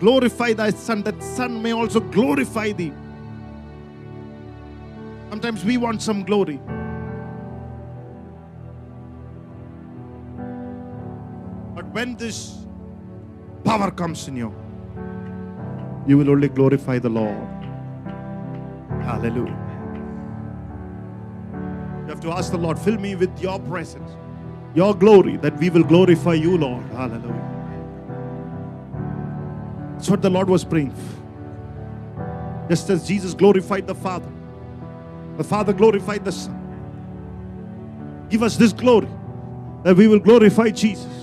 Glorify thy Son, that Son may also glorify thee. Sometimes we want some glory. When this power comes in you, you will only glorify the Lord. Hallelujah. You have to ask the Lord, fill me with your presence, your glory, that we will glorify you, Lord. Hallelujah. That's what the Lord was praying. Just as Jesus glorified the Father, the Father glorified the Son. Give us this glory that we will glorify Jesus.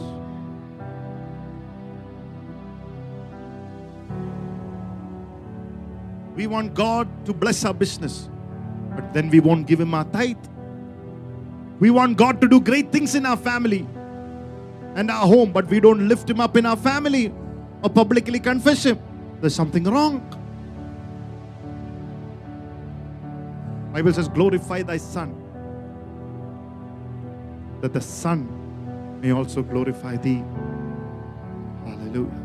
We want God to bless our business, but then we won't give Him our tithe. We want God to do great things in our family and our home, but we don't lift Him up in our family or publicly confess Him. There's something wrong. Bible says, glorify thy son, that the son may also glorify thee. Hallelujah.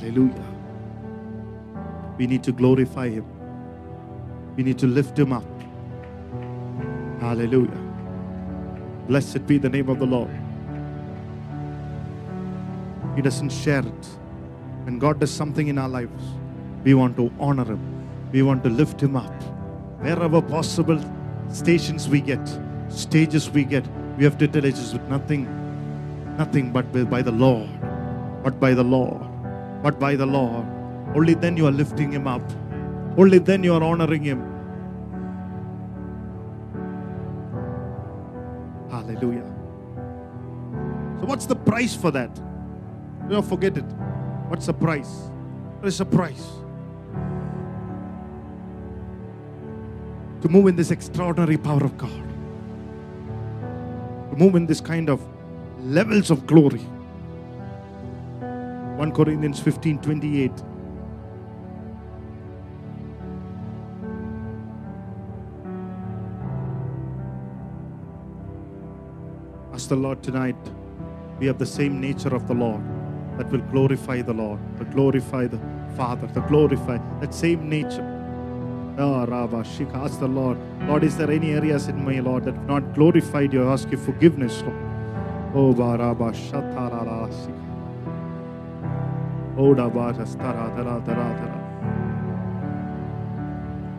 Hallelujah. We need to glorify him. We need to lift him up. Hallelujah. Blessed be the name of the Lord. He doesn't share it. When God does something in our lives, we want to honor him. We want to lift him up. Wherever possible, stations we get, stages we get, we have to tell it with nothing, nothing but by the Lord. But by the Lord. But by the Lord. Only then you are lifting him up. Only then you are honoring him. Hallelujah. So, what's the price for that? Don't forget it. What's the price? What is the price? To move in this extraordinary power of God. To move in this kind of levels of glory. 1 Corinthians 15 28. Ask the Lord tonight. We have the same nature of the Lord. that will glorify the Lord, to glorify the Father, to glorify that same nature. Oh, Rabba, Shika, ask the Lord, Lord, is there any areas in my Lord that have not glorified you? Ask you forgiveness, Lord. Oh, Baraba, Shatarara,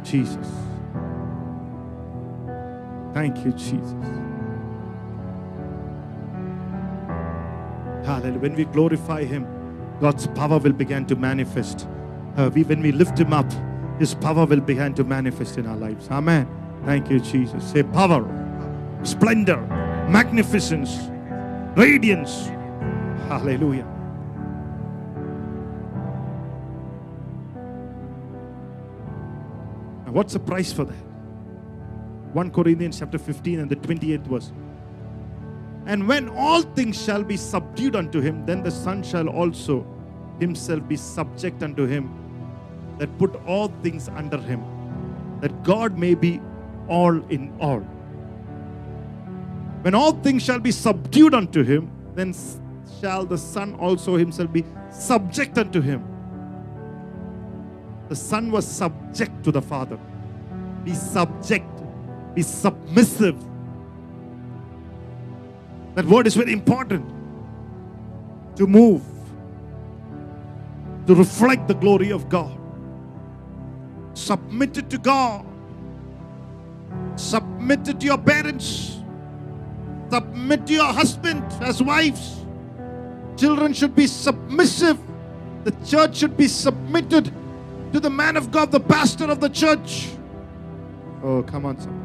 Jesus. Thank you, Jesus. Hallelujah. When we glorify Him, God's power will begin to manifest. Uh, when we lift Him up, His power will begin to manifest in our lives. Amen. Thank you, Jesus. Say power, splendor, magnificence, radiance. Hallelujah. Now, what's the price for that? 1 Corinthians chapter 15 and the 28th verse. And when all things shall be subdued unto him, then the Son shall also himself be subject unto him that put all things under him, that God may be all in all. When all things shall be subdued unto him, then shall the Son also himself be subject unto him. The Son was subject to the Father. Be subject, be submissive. That word is very important. To move, to reflect the glory of God. Submit it to God. Submit it to your parents. Submit to your husband as wives. Children should be submissive. The church should be submitted to the man of God, the pastor of the church. Oh, come on, son.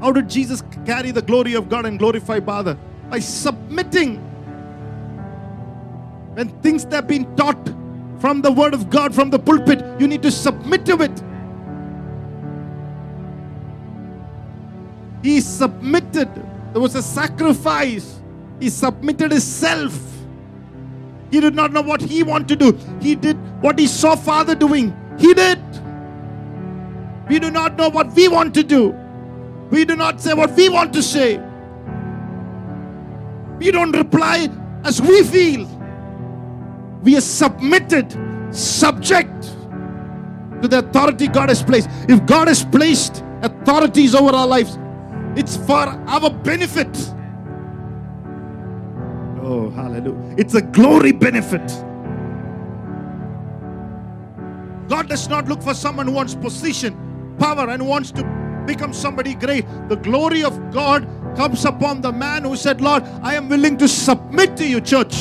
How did Jesus carry the glory of God and glorify Father? By submitting. When things that have been taught from the word of God, from the pulpit, you need to submit to it. He submitted. There was a sacrifice. He submitted himself. He did not know what he wanted to do. He did what he saw Father doing. He did. We do not know what we want to do. We do not say what we want to say. We don't reply as we feel. We are submitted, subject to the authority God has placed. If God has placed authorities over our lives, it's for our benefit. Oh, hallelujah. It's a glory benefit. God does not look for someone who wants position, power, and wants to become somebody great. The glory of God comes upon the man who said, Lord, I am willing to submit to you, church.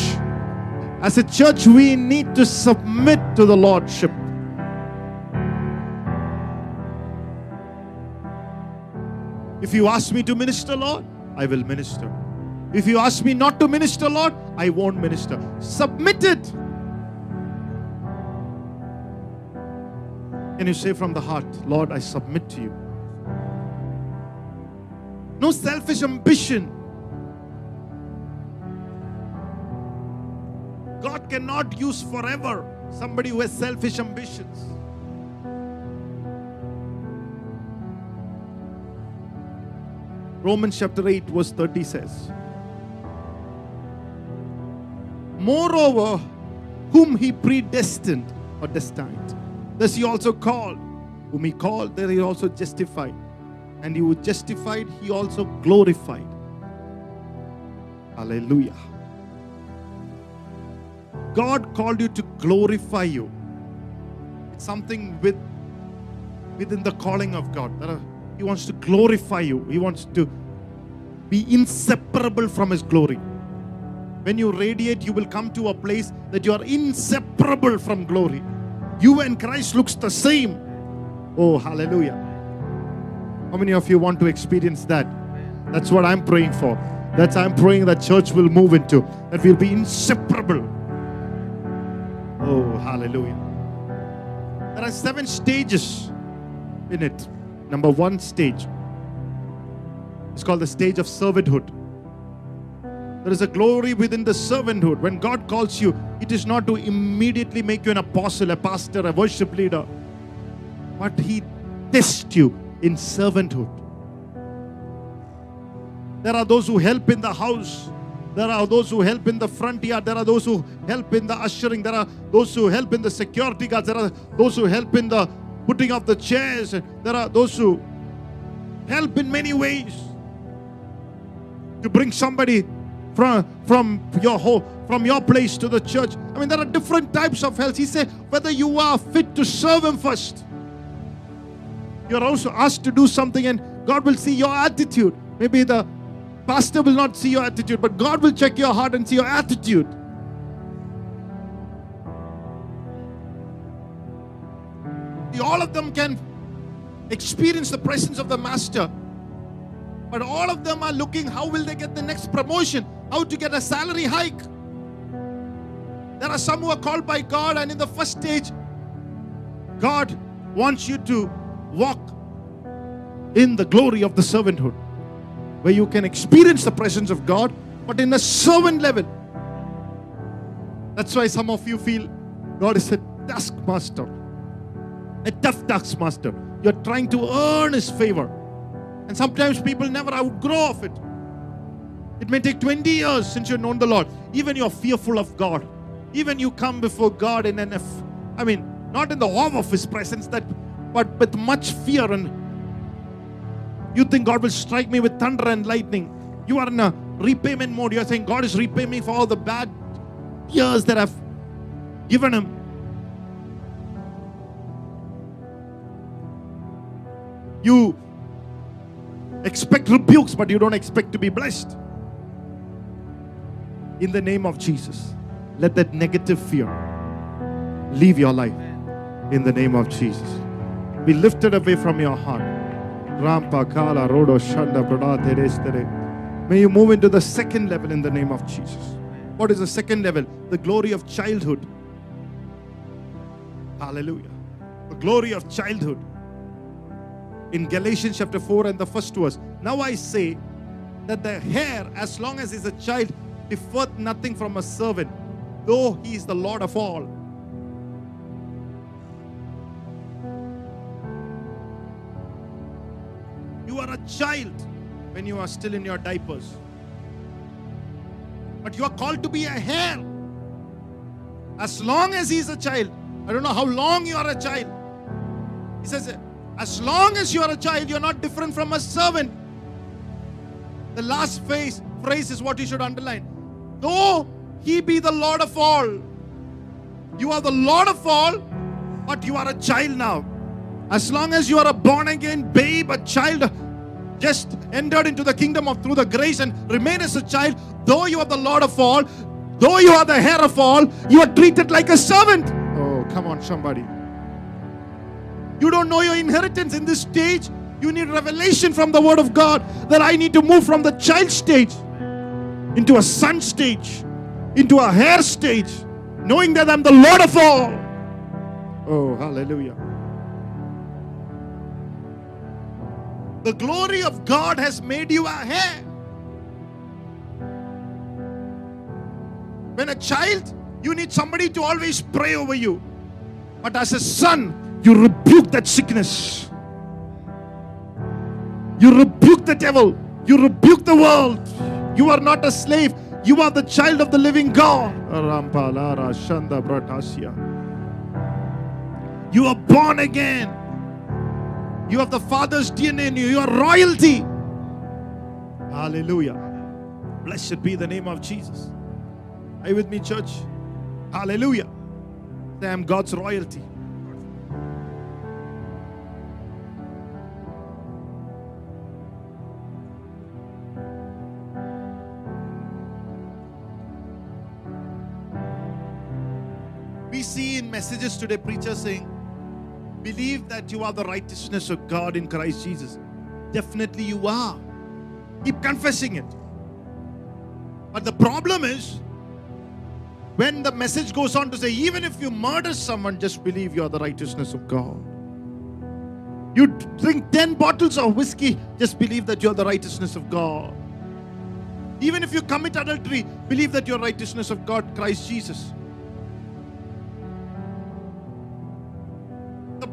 As a church, we need to submit to the Lordship. If you ask me to minister, Lord, I will minister. If you ask me not to minister, Lord, I won't minister. Submit it. Can you say from the heart, Lord, I submit to you? No selfish ambition. God cannot use forever somebody who has selfish ambitions. Romans chapter 8, verse 30 says, Moreover, whom he predestined or destined, thus he also called. Whom he called, there he also justified. And he was justified, he also glorified. Hallelujah. God called you to glorify you. It's something with within the calling of God. Are- He wants to glorify you. He wants to be inseparable from His glory. When you radiate, you will come to a place that you are inseparable from glory. You and Christ looks the same. Oh, hallelujah. How many of you want to experience that? That's what I'm praying for. That's I'm praying that church will move into. That we'll be inseparable. Oh, hallelujah. There are seven stages in it. Number one stage. It's called the stage of servanthood. There is a glory within the servanthood. When God calls you, it is not to immediately make you an apostle, a pastor, a worship leader, but He tests you in servanthood. There are those who help in the house. There are those who help in the front yard. There are those who help in the ushering. There are those who help in the security guards. There are those who help in the putting of the chairs. There are those who help in many ways to bring somebody from from your home from your place to the church. I mean there are different types of health. He said whether you are fit to serve him first you're also asked to do something and god will see your attitude. Maybe the pastor will not see your attitude but god will check your heart and see your attitude. All of them can experience the presence of the master but all of them are looking how will they get the next promotion how to get a salary hike. There are some who are called by god and in the first stage god wants you to walk in the glory of the servanthood where you can experience the presence of god but in a servant level. That's why some of you feel god is a taskmaster a tough taskmaster. You're trying to earn his favor. And sometimes people never outgrow of it. It may take 20 years since you've known the Lord. Even you're fearful of God. Even you come before God in an, I mean, not in the awe of His presence, that, but with much fear and you think God will strike me with thunder and lightning. You are in a repayment mode. You're saying God is repaying me for all the bad years that I've given Him. You expect rebukes, but you don't expect to be blessed. In the name of Jesus, let that negative fear leave your life. In the name of Jesus, be lifted away from your heart. Rampa kala rodo shanda terestere. May you move into the second level in the name of Jesus. What is the second level? The glory of childhood. Hallelujah. The glory of childhood in Galatians chapter 4 and the first verse. Now I say that the hair, as long as is a child, differeth nothing from a servant, though he is the Lord of all. You are a child when you are still in your diapers. But you are called to be a heir. As long as he is a child. I don't know how long you are a child. He says, as long as you are a child, you're not different from a servant. The last phrase, phrase is what you should underline. Though he be the Lord of all, you are the Lord of all, but you are a child now. As long as you are a born again babe, a child just entered into the kingdom of through the grace and remain as a child, though you are the Lord of all, though you are the heir of all, you are treated like a servant. Oh, come on, somebody. You don't know your inheritance in this stage. You need revelation from the Word of God that I need to move from the child stage into a son stage, into a hair stage, knowing that I'm the Lord of all. Oh, hallelujah. The glory of God has made you a hair. When a child, you need somebody to always pray over you. But as a son, you rebuke that sickness. You rebuke the devil. You rebuke the world. You are not a slave. You are the child of the living God. You are born again. You have the Father's DNA in you. You are royalty. Hallelujah. Blessed be the name of Jesus. Are you with me, church? Hallelujah. I am God's royalty. Messages today preachers saying, Believe that you are the righteousness of God in Christ Jesus. Definitely you are. Keep confessing it. But the problem is, when the message goes on to say, even if you murder someone, just believe you are the righteousness of God. You drink 10 bottles of whiskey, just believe that you are the righteousness of God. Even if you commit adultery, believe that you are righteousness of God, Christ Jesus.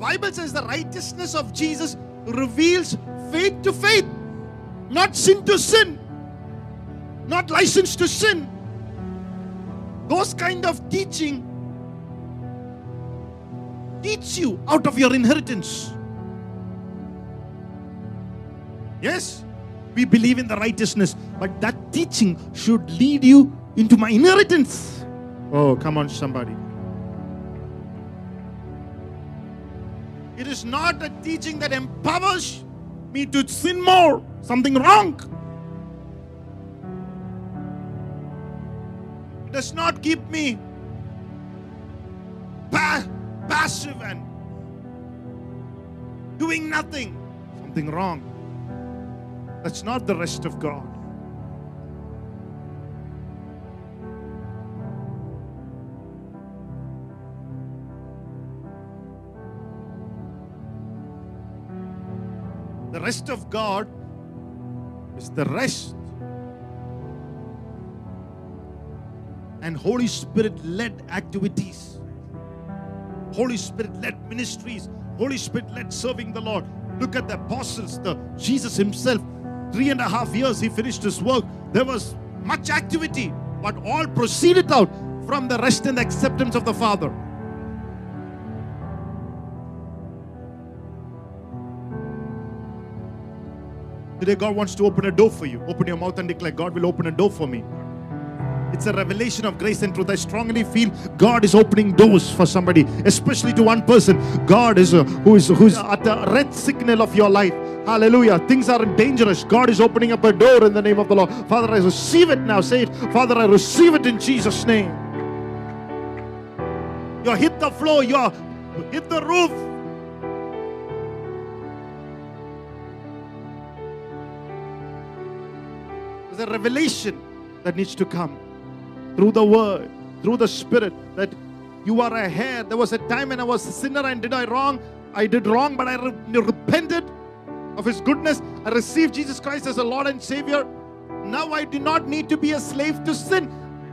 Bible says the righteousness of Jesus reveals faith to faith, not sin to sin, not license to sin. Those kind of teaching teach you out of your inheritance. Yes, we believe in the righteousness, but that teaching should lead you into my inheritance. Oh, come on, somebody. It is not a teaching that empowers me to sin more, something wrong. It does not keep me pa- passive and doing nothing, something wrong. That's not the rest of God. Rest of God is the rest and Holy Spirit led activities, Holy Spirit led ministries, Holy Spirit led serving the Lord. Look at the apostles, the Jesus Himself. Three and a half years he finished his work. There was much activity, but all proceeded out from the rest and the acceptance of the Father. Today, God wants to open a door for you. Open your mouth and declare, God will open a door for me. It's a revelation of grace and truth. I strongly feel God is opening doors for somebody, especially to one person. God is uh, who is who is at the red signal of your life. Hallelujah. Things are dangerous. God is opening up a door in the name of the Lord. Father, I receive it now. Say it. Father, I receive it in Jesus' name. You hit the floor. You hit the roof. There's a revelation that needs to come through the word, through the spirit, that you are a hair. There was a time when I was a sinner and did I wrong? I did wrong, but I re- repented of his goodness. I received Jesus Christ as a Lord and Savior. Now I do not need to be a slave to sin.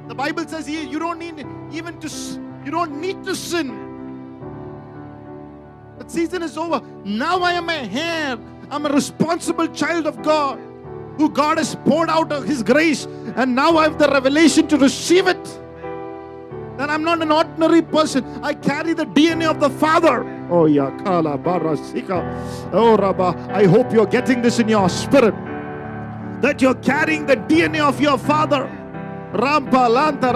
The Bible says here you don't need even to you don't need to sin. That season is over. Now I am a hair. I'm a responsible child of God who God has poured out of His grace, and now I have the revelation to receive it. Then I'm not an ordinary person. I carry the DNA of the Father. Oh, yeah. Oh, Rabba. I hope you're getting this in your spirit. That you're carrying the DNA of your Father. Rampa lanta.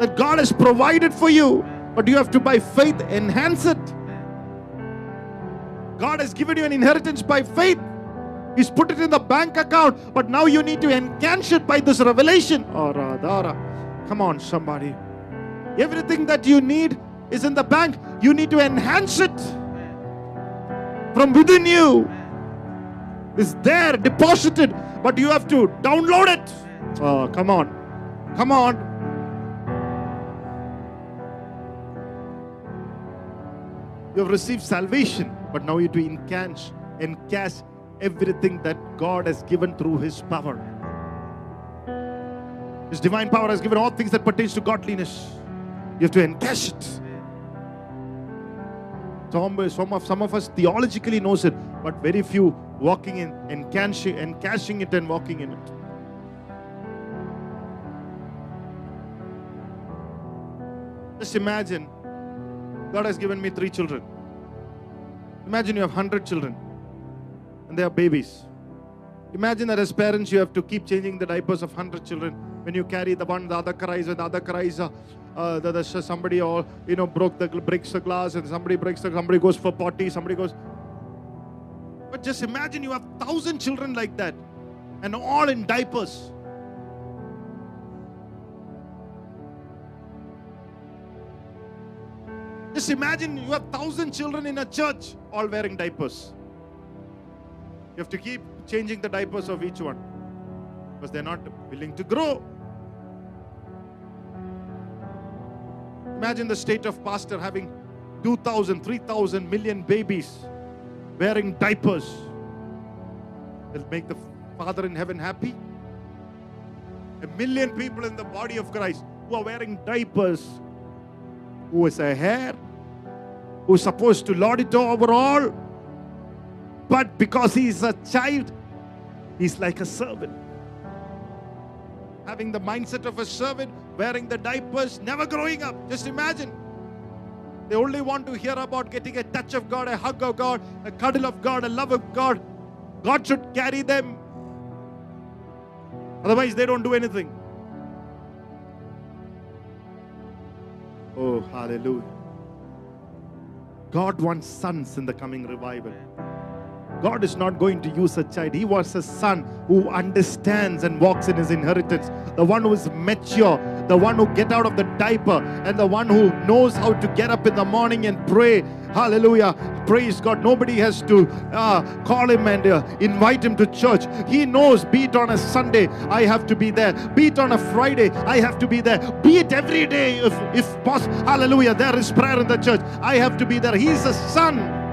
That God has provided for you, but you have to by faith enhance it. God has given you an inheritance by faith. He's put it in the bank account, but now you need to enhance it by this revelation. Oh. Come on, somebody. Everything that you need is in the bank. You need to enhance it from within you. It's there, deposited, but you have to download it. Oh, come on. Come on. You have received salvation, but now you have to encash, encash everything that God has given through His power. His divine power has given all things that pertains to godliness. You have to encash it. Some, some of some of us theologically knows it, but very few walking in and cashing and cashing it and walking in it. Just imagine God has given me three children. Imagine you have 100 children and they are babies. Imagine that as parents, you have to keep changing the diapers of 100 children. When you carry the one, the other cries, and the other cries, uh, uh, the, the, somebody all, you know, broke the, breaks the glass, and somebody breaks the, somebody goes for potty, somebody goes. But just imagine you have thousand children like that, and all in diapers. Just imagine you have thousand children in a church all wearing diapers. You have to keep changing the diapers of each one because they're not willing to grow. Imagine the state of pastor having 2,000, 3,000 million babies wearing diapers. It'll make the Father in heaven happy. A million people in the body of Christ who are wearing diapers, who is a hair, who is supposed to lord it over all. But because he is a child, he's like a servant. Having the mindset of a servant, wearing the diapers, never growing up. Just imagine. They only want to hear about getting a touch of God, a hug of God, a cuddle of God, a love of God. God should carry them. Otherwise, they don't do anything. Oh, hallelujah. God wants sons in the coming revival. God is not going to use a child. He wants a son who understands and walks in his inheritance. The one who is mature, the one who get out of the diaper, and the one who knows how to get up in the morning and pray. Hallelujah. Praise God. Nobody has to uh, call him and uh, invite him to church. He knows, be it on a Sunday, I have to be there. Be it on a Friday, I have to be there. Be it every day, if, if possible. Hallelujah. There is prayer in the church. I have to be there. He's a son.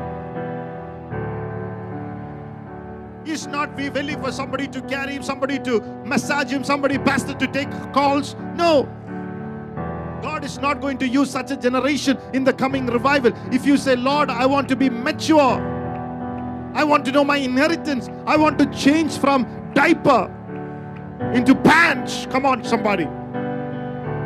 He's not be willing for somebody to carry him, somebody to massage him, somebody pastor to take calls. No. God is not going to use such a generation in the coming revival. If you say, Lord, I want to be mature, I want to know my inheritance, I want to change from diaper into pants. Come on, somebody.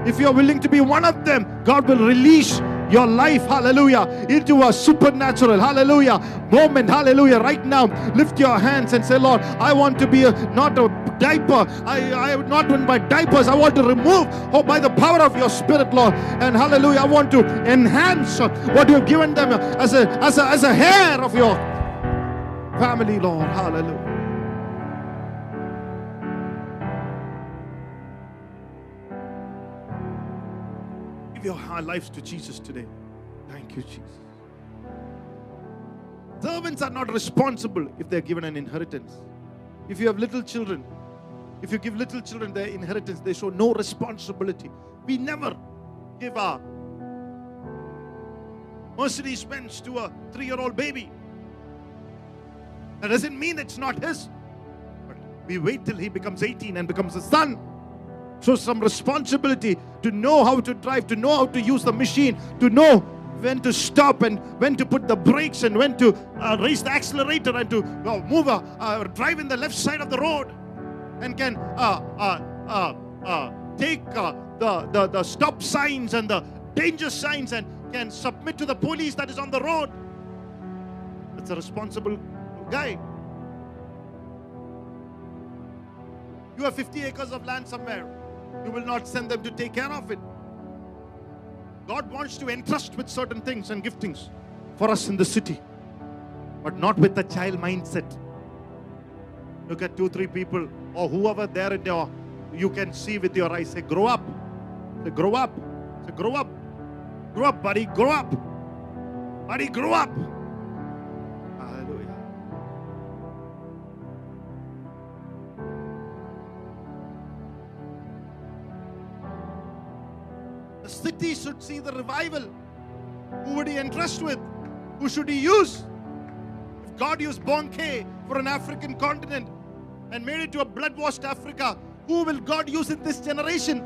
If you're willing to be one of them, God will release your life, hallelujah, into a supernatural, hallelujah, moment, hallelujah. Right now, lift your hands and say, Lord, I want to be a, not a diaper. I, I not in my diapers. I want to remove, oh, by the power of your spirit, Lord. And hallelujah, I want to enhance what you have given them as a, as a, as a heir of your family, Lord. Hallelujah. Your lives to Jesus today. Thank you, Jesus. Servants are not responsible if they're given an inheritance. If you have little children, if you give little children their inheritance, they show no responsibility. We never give our Mercedes Benz to a three year old baby. That doesn't mean it's not his. But we wait till he becomes 18 and becomes a son. So, some responsibility to know how to drive, to know how to use the machine, to know when to stop and when to put the brakes and when to uh, raise the accelerator and to uh, move, uh, uh, drive in the left side of the road and can uh, uh, take the, the, the stop signs and the danger signs and can submit to the police that is on the road. That's a responsible guy. You have 50 acres of land somewhere. You will not send them to take care of it. God wants to entrust with certain things and giftings for us in the city, but not with the child mindset. Look at two, three people or whoever there in your you can see with your eyes. Say, grow up. Say, grow up. Say, grow up. Grow up, buddy. Grow up. Buddy, grow up. City should see the revival. Who would he entrust with? Who should he use? If God used Bonnke for an African continent and made it to a blood washed Africa, who will God use in this generation?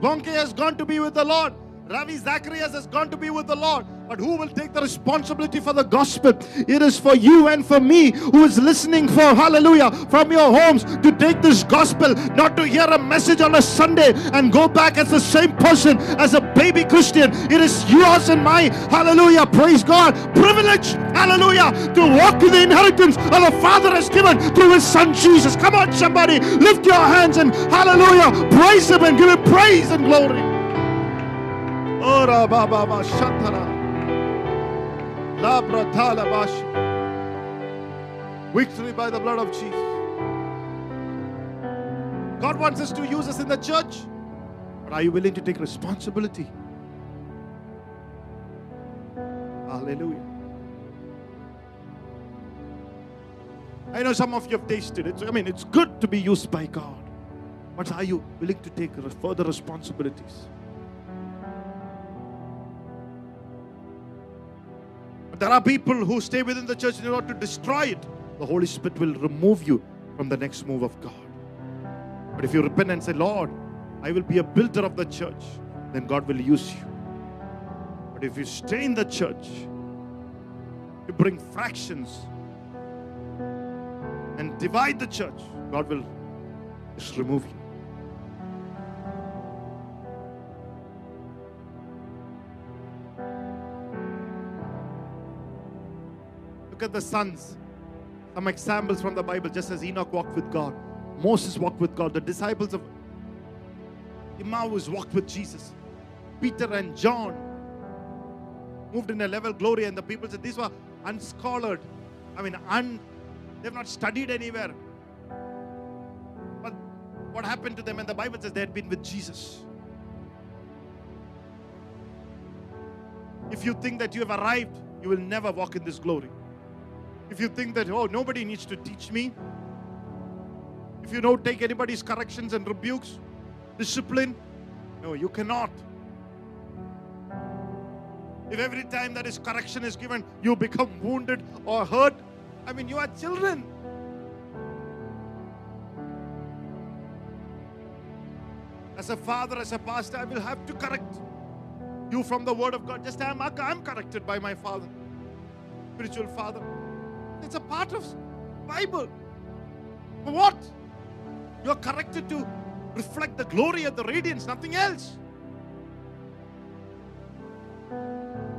Bonnke has gone to be with the Lord. Ravi Zacharias has gone to be with the Lord. But who will take the responsibility for the gospel? It is for you and for me who is listening for hallelujah from your homes to take this gospel, not to hear a message on a Sunday and go back as the same person as a baby Christian. It is yours and my hallelujah, praise God, privilege, hallelujah, to walk in the inheritance that the Father has given through His Son Jesus. Come on, somebody, lift your hands and hallelujah, praise Him and give Him praise and glory. Oh, Ora baba ba shatara. Victory by the blood of Jesus. God wants us to use us in the church. But are you willing to take responsibility? Hallelujah. I know some of you have tasted it. I mean, it's good to be used by God. But are you willing to take further responsibilities? There are people who stay within the church in order to destroy it. The Holy Spirit will remove you from the next move of God. But if you repent and say, Lord, I will be a builder of the church, then God will use you. But if you stay in the church, you bring fractions, and divide the church, God will just remove you. Look at the sons. Some examples from the Bible, just as Enoch walked with God, Moses walked with God, the disciples of Emmaus walked with Jesus. Peter and John moved in a level glory, and the people said these were unscholared. I mean, un, they've not studied anywhere. But what happened to them? And the Bible says they had been with Jesus. If you think that you have arrived, you will never walk in this glory. If you think that, oh, nobody needs to teach me, if you don't take anybody's corrections and rebukes, discipline, no, you cannot. If every time that is correction is given, you become wounded or hurt, I mean, you are children. As a father, as a pastor, I will have to correct you from the word of God. Just I'm, I'm corrected by my father, spiritual father. It's a part of Bible. For what? You're corrected to reflect the glory and the radiance, nothing else.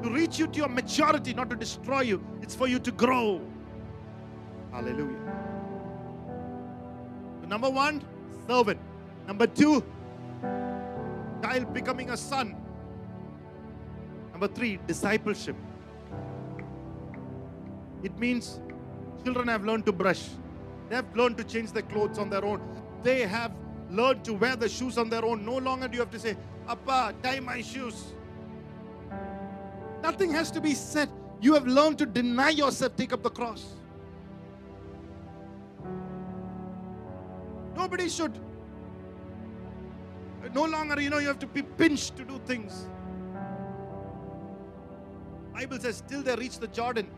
To reach you to your maturity, not to destroy you. It's for you to grow. Hallelujah. So number one, servant. Number two, child becoming a son. Number three, discipleship. It means children have learned to brush. They have learned to change their clothes on their own. They have learned to wear the shoes on their own. No longer do you have to say, Appa, tie my shoes. Nothing has to be said. You have learned to deny yourself, take up the cross. Nobody should. No longer, you know, you have to be pinched to do things. Bible says, till they reach the Jordan,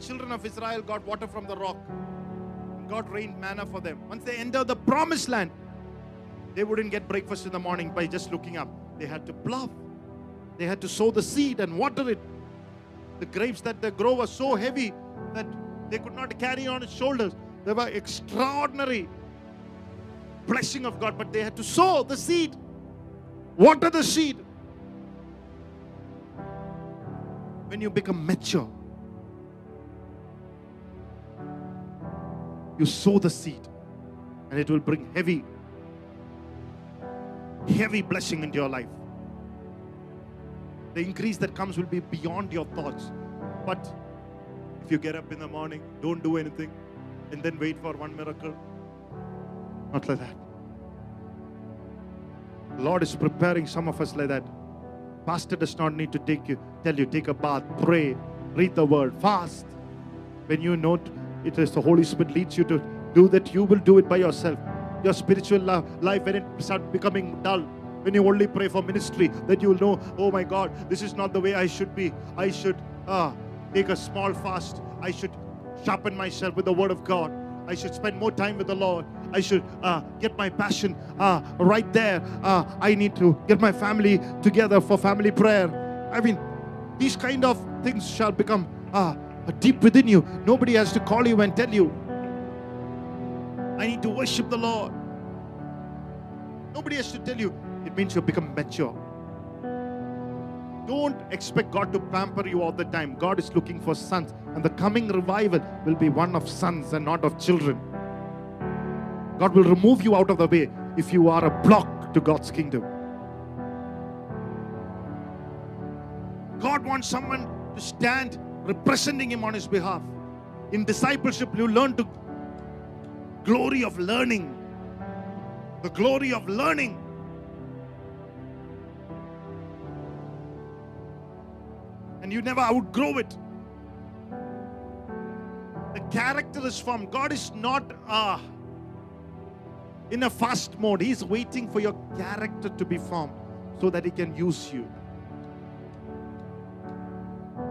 children of Israel got water from the rock. God rained manna for them. Once they entered the promised land, they wouldn't get breakfast in the morning by just looking up. They had to plow. They had to sow the seed and water it. The grapes that they grow were so heavy that they could not carry on its shoulders. They were extraordinary blessing of God, but they had to sow the seed, water the seed. When you become mature, you sow the seed and it will bring heavy heavy blessing into your life. The increase that comes will be beyond your thoughts. But if you get up in the morning don't do anything and then wait for one miracle not like that. The lord is preparing some of us like that. Pastor does not need to take you tell you take a bath pray read the word fast. When you know it is the Holy Spirit leads you to do that, you will do it by yourself. Your spiritual life, when it start becoming dull, when you only pray for ministry, that you will know, oh my God, this is not the way I should be. I should uh, take a small fast. I should sharpen myself with the Word of God. I should spend more time with the Lord. I should uh, get my passion uh, right there. Uh, I need to get my family together for family prayer. I mean, these kind of things shall become deep within you. Nobody has to call you and tell you, I need to worship the Lord. Nobody has to tell you. It means you've become mature. Don't expect God to pamper you all the time. God is looking for sons, and the coming revival will be one of sons and not of children. God will remove you out of the way if you are a block to God's kingdom. God wants someone to stand representing Him on His behalf. In discipleship, you learn to glory of learning. The glory of learning. And you never outgrow it. The character is formed. God is not uh, in a fast mode. He's waiting for your character to be formed so that He can use you.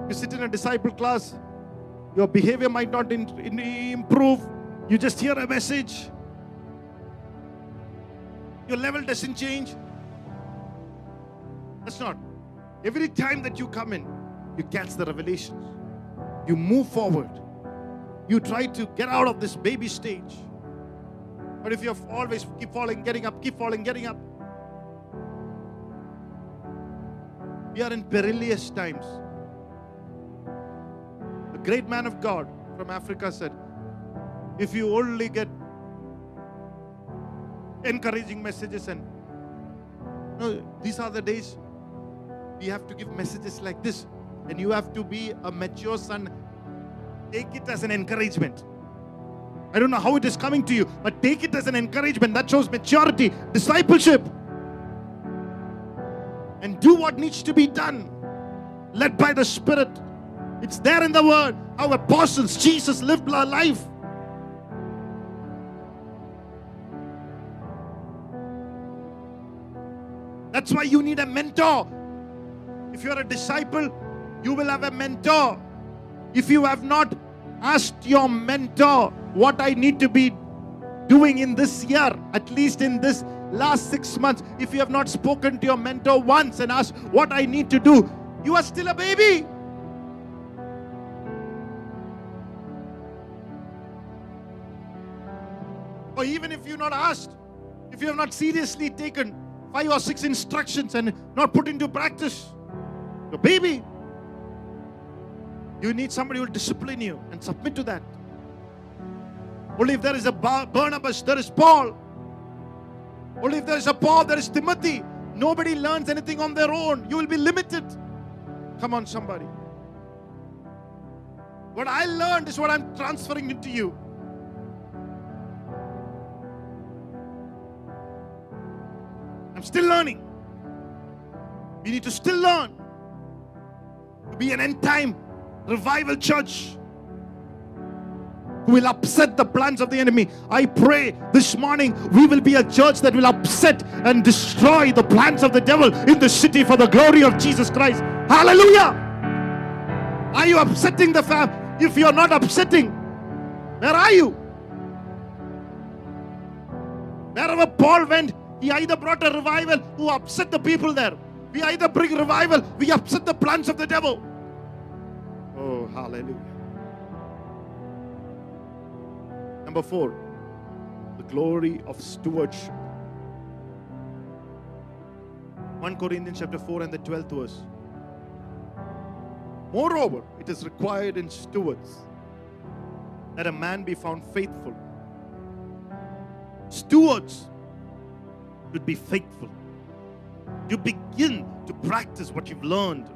You sit in a disciple class, your behavior might not in, in, improve. You just hear a message, your level doesn't change. That's not. Every time that you come in, you catch the revelations. You move forward. you try to get out of this baby stage. But if you're always keep falling, getting up, keep falling, getting up, we are in perilous times. Great man of God from Africa said, if you only get encouraging messages and these are the days we have to give messages like this and you have to be a mature son. Take it as an encouragement. I don't know how it is coming to you but take it as an encouragement that shows maturity discipleship. And do what needs to be done led by the spirit it's there in the word Our apostles jesus lived our life That's why you need a mentor. If you're a disciple, you will have a mentor. If you have not asked your mentor what I need to be doing in this year, at least in this last six months, if you have not spoken to your mentor once and asked what I need to do, you are still a baby. Or even if you're not asked, if you have not seriously taken five or six instructions and not put into practice, your baby. You need somebody who will discipline you and submit to that. Only if there is a Barnabas, there is Paul. Only if there is a Paul, there is Timothy. Nobody learns anything on their own. You will be limited. Come on, somebody. What I learned is what I'm transferring into you. Still learning. We need to still learn to be an end time revival church who will upset the plans of the enemy. I pray this morning we will be a church that will upset and destroy the plans of the devil in the city for the glory of Jesus Christ. Hallelujah! Are you upsetting the fam? If you are not upsetting, where are you? Wherever Paul went, he either brought a revival who upset the people there. We either bring revival, we upset the plans of the devil. Oh, hallelujah. Number four, the glory of stewardship. 1 Corinthians chapter 4 and the 12th verse. Moreover, it is required in stewards that a man be found faithful. Stewards should be faithful. You begin to practice what you've learned.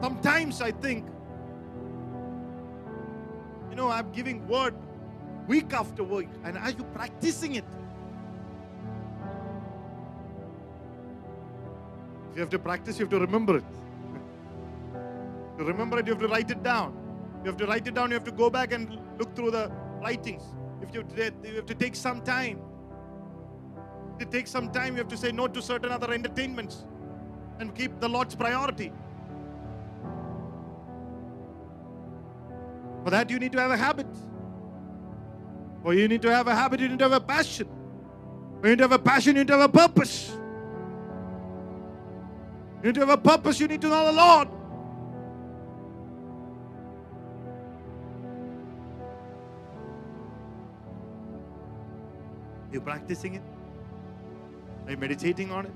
Sometimes I think, you know, I'm giving word week after week, and are you practicing it? If you have to practice, you have to remember it. to remember it, you have to write it down. You have to write it down, you have to go back and look through the writings. If you, you have to take some time it takes some time. You have to say no to certain other entertainments and keep the Lord's priority. For that, you need to have a habit. For you need to have a habit, you need to have a passion. For you need to have a passion, you need to have a purpose. You need to have a purpose, you need to know the Lord. Are you practicing it? Are you meditating on it?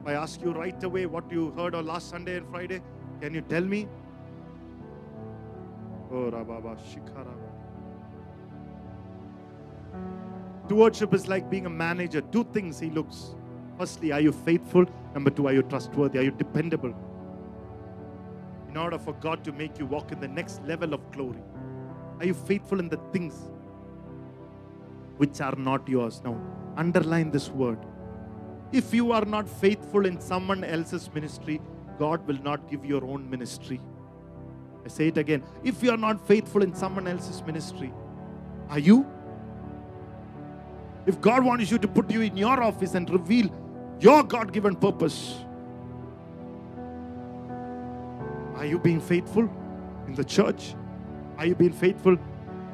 If I ask you right away what you heard on last Sunday and Friday, can you tell me? Oh, Rababa Shikara. Stewardship is like being a manager. Two things he looks. Firstly, are you faithful? Number two, are you trustworthy? Are you dependable? In order for God to make you walk in the next level of glory, are you faithful in the things which are not yours. Now, underline this word. If you are not faithful in someone else's ministry, God will not give your own ministry. I say it again. If you are not faithful in someone else's ministry, are you? If God wants you to put you in your office and reveal your God given purpose, are you being faithful in the church? Are you being faithful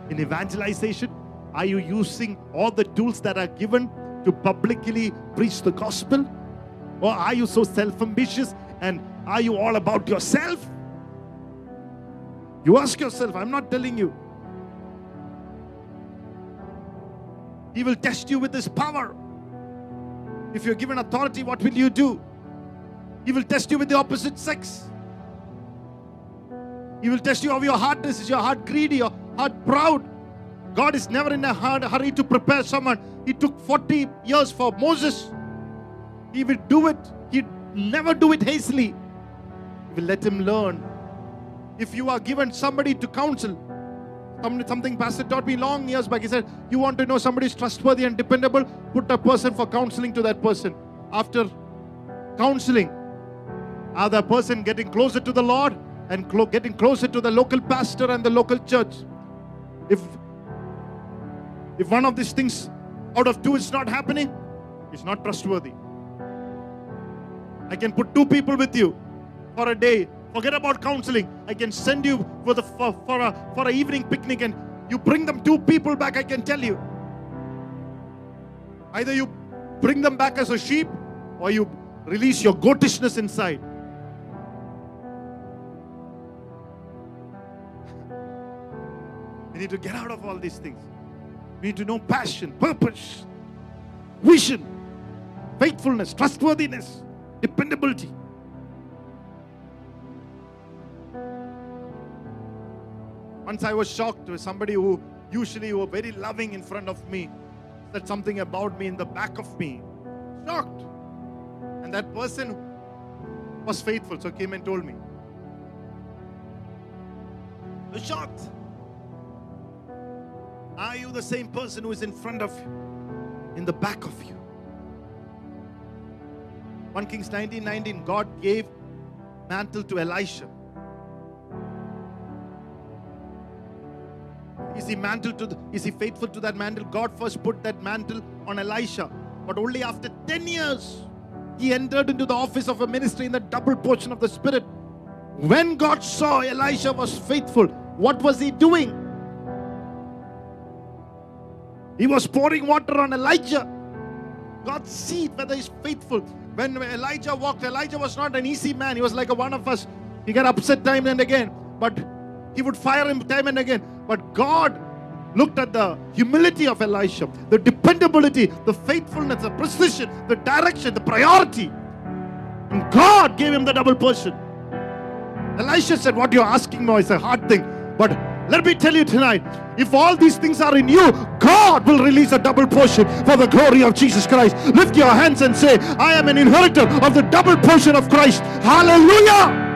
in evangelization? Are you using all the tools that are given to publicly preach the gospel? Or are you so self ambitious and are you all about yourself? You ask yourself, I'm not telling you. He will test you with his power. If you're given authority, what will you do? He will test you with the opposite sex. He will test you of your is. Is your heart greedy or heart proud? God is never in a hurry to prepare someone. He took 40 years for Moses. He will do it. He never do it hastily. He will let him learn. If you are given somebody to counsel, something Pastor taught me long years back. He said, You want to know somebody is trustworthy and dependable? Put a person for counseling to that person. After counseling, are the person getting closer to the Lord and getting closer to the local pastor and the local church? If if one of these things out of two is not happening, it's not trustworthy. I can put two people with you for a day. Forget about counseling. I can send you for the for, for a for a evening picnic and you bring them two people back. I can tell you. Either you bring them back as a sheep or you release your goatishness inside. We need to get out of all these things. We need to know passion, purpose, vision, faithfulness, trustworthiness, dependability. Once I was shocked with somebody who usually were very loving in front of me said something about me in the back of me. Shocked. And that person was faithful, so came and told me. I was shocked. Are you the same person who is in front of you, in the back of you? 1 Kings 19:19, God gave mantle to Elisha. Is he mantle to the, is he faithful to that mantle? God first put that mantle on Elisha, but only after 10 years he entered into the office of a ministry in the double portion of the spirit. When God saw Elisha was faithful, what was he doing? He was pouring water on Elijah. God see whether he's faithful. When Elijah walked, Elijah was not an easy man. He was like a one of us. He got upset time and again, but he would fire him time and again. But God looked at the humility of Elisha, the dependability, the faithfulness, the precision, the direction, the priority. And God gave him the double portion. Elisha said, What you're asking me is a hard thing. But let me tell you tonight if all these things are in you, God will release a double portion for the glory of Jesus Christ. Lift your hands and say, I am an inheritor of the double portion of Christ. Hallelujah!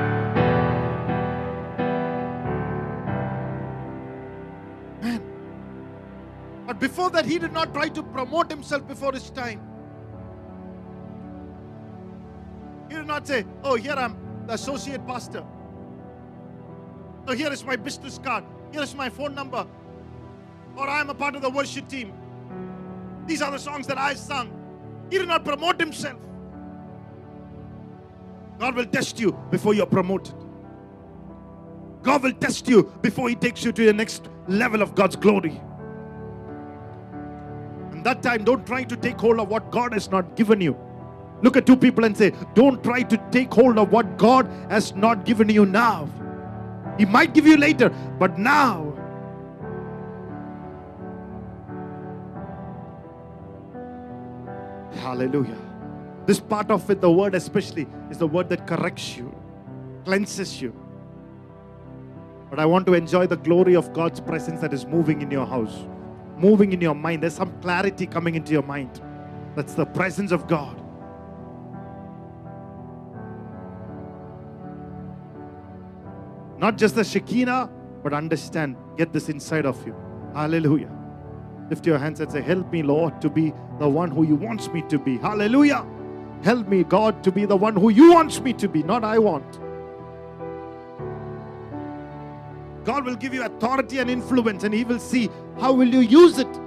Man. But before that, he did not try to promote himself before his time. He did not say, Oh, here I'm the associate pastor. So here is my business card. Here is my phone number. Or I am a part of the worship team. These are the songs that I sung. He did not promote himself. God will test you before you're promoted. God will test you before He takes you to the next level of God's glory. And that time, don't try to take hold of what God has not given you. Look at two people and say, Don't try to take hold of what God has not given you now. He might give you later, but now. Hallelujah. This part of it, the word especially, is the word that corrects you, cleanses you. But I want to enjoy the glory of God's presence that is moving in your house, moving in your mind. There's some clarity coming into your mind. That's the presence of God. Not just the Shekinah, but understand, get this inside of you. Hallelujah. Lift your hands and say, Help me, Lord, to be the one who you wants me to be. Hallelujah. Help me, God, to be the one who you wants me to be, not I want. God will give you authority and influence, and He will see how will you use it.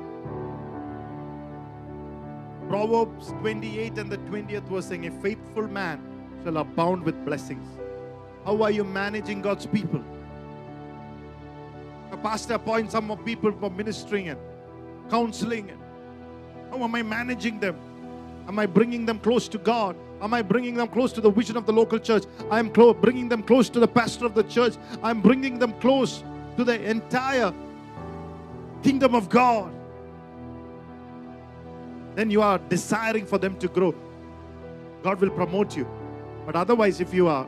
Proverbs 28 and the 20th verse saying, A faithful man shall abound with blessings. How are you managing God's people? A pastor appoints some of people for ministering and counseling. How am I managing them? Am I bringing them close to God? Am I bringing them close to the vision of the local church? I am clo- bringing them close to the pastor of the church. I'm bringing them close to the entire kingdom of God. Then you are desiring for them to grow. God will promote you. But otherwise, if you are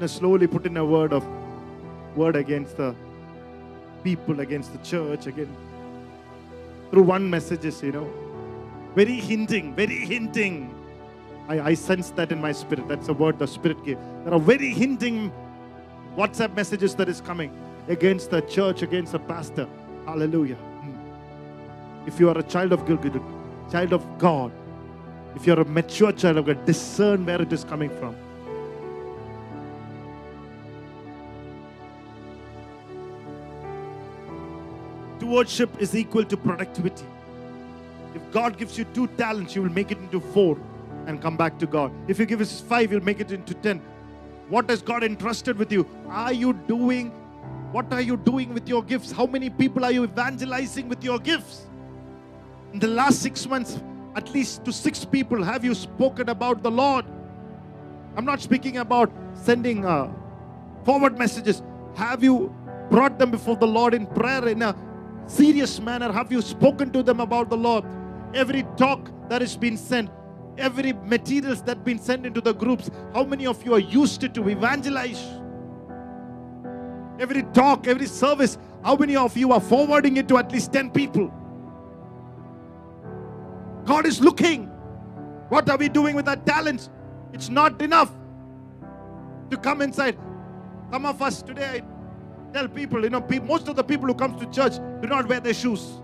know, slowly put in a word of word against the people, against the church, again through one messages, you know, very hinting, very hinting. I, I sense that in my spirit. That's a word the spirit gave. There are very hinting WhatsApp messages that is coming against the church, against the pastor. Hallelujah. Hmm. If you are a child of God, child of God, if you're a mature child of God, discern where it is coming from. Stewardship is equal to productivity. If God gives you two talents, you will make it into four and come back to God. If He gives us five, you'll make it into ten. What has God entrusted with you? Are you doing? What are you doing with your gifts? How many people are you evangelizing with your gifts? In the last six months, at least to six people have you spoken about the Lord. I'm not speaking about sending uh, forward messages. Have you brought them before the Lord in prayer in a serious manner? Have you spoken to them about the Lord? Every talk that has been sent, every materials that been sent into the groups, how many of you are used to, to evangelize? Every talk, every service, how many of you are forwarding it to at least 10 people? God is looking. What are we doing with our talents? It's not enough to come inside. Some of us today, tell people, you know, pe- most of the people who comes to church do not wear their shoes.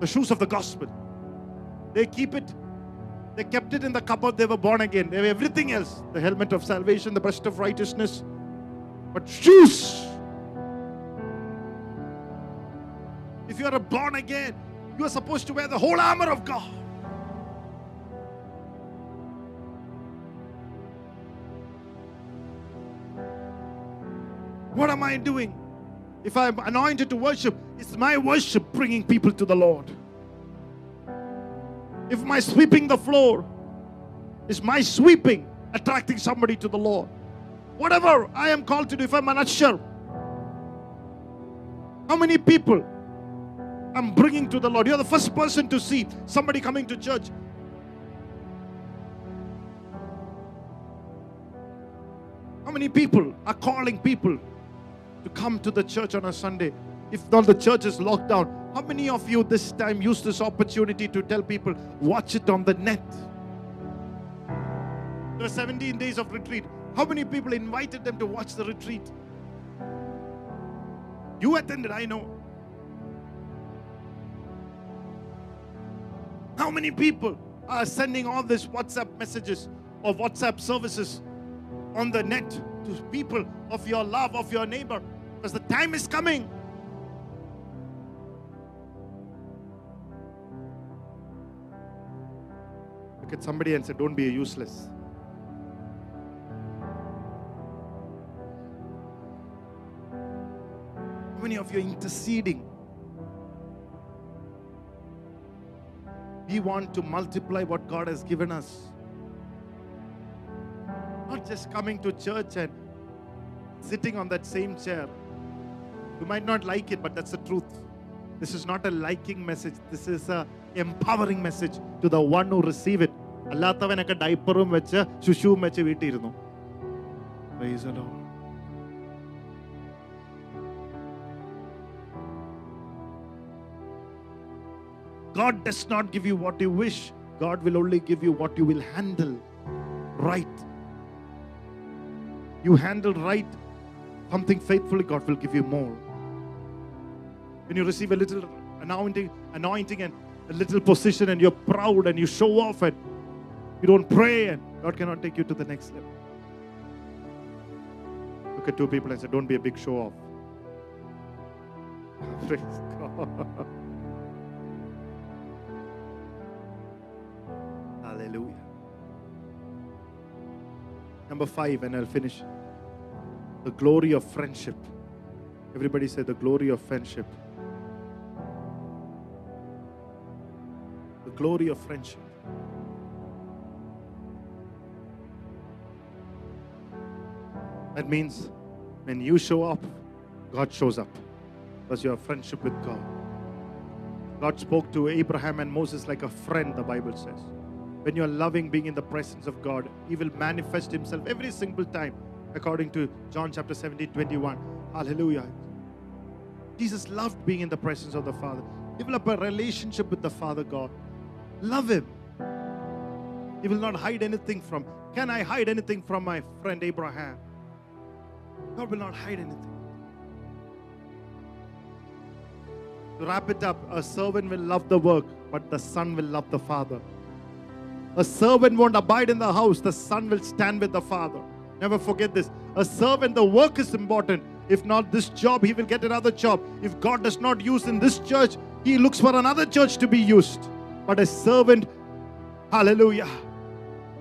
The shoes of the gospel. They keep it. They kept it in the cupboard. They were born again. They have everything else. The helmet of salvation, the breast of righteousness. But shoes. If you are a born again, you are supposed to wear the whole armor of God. What am I doing? If I'm anointed to worship, it's my worship bringing people to the Lord? If my sweeping the floor, is my sweeping attracting somebody to the Lord? Whatever I am called to do, if I'm an usher, how many people I'm bringing to the Lord? You're the first person to see somebody coming to church. How many people are calling people to come to the church on a Sunday? If not the church is locked down, how many of you this time use this opportunity to tell people, watch it on the net? There are 17 days of retreat. How many people invited them to watch the retreat? You attended, I know. How many people are sending all these WhatsApp messages or WhatsApp services on the net to people of your love, of your neighbor? Because the time is coming. Look at somebody and say, Don't be useless. How many of you are interceding? We want to multiply what God has given us. Not just coming to church and sitting on that same chair. You might not like it, but that's the truth. This is not a liking message. This is a empowering message to the one who receive it. അല്ലാത്തവനൊക്കെ ഡൈപ്പറും വെച്ച് ശുശുവും വെച്ച് വീട്ടിയിരുന്നു Praise the Lord. God does not give you what you wish. God will only give you what you will handle right. You handle right something faithfully, God will give you more. When you receive a little anointing, anointing and a little position, and you're proud and you show off and you don't pray, and God cannot take you to the next level. Look at two people and say, Don't be a big show off. Praise God. Hallelujah. Number five, and I'll finish. The glory of friendship. Everybody say the glory of friendship. The glory of friendship. That means when you show up, God shows up because you have friendship with God. God spoke to Abraham and Moses like a friend, the Bible says. When you are loving being in the presence of God, He will manifest Himself every single time according to John chapter 17, 21. Hallelujah. Jesus loved being in the presence of the Father. Develop a relationship with the Father God. Love Him. He will not hide anything from. Can I hide anything from my friend Abraham? God will not hide anything. To wrap it up, a servant will love the work, but the son will love the father. A servant won't abide in the house, the son will stand with the father. Never forget this. A servant, the work is important. If not this job, he will get another job. If God does not use in this church, he looks for another church to be used. But a servant, hallelujah,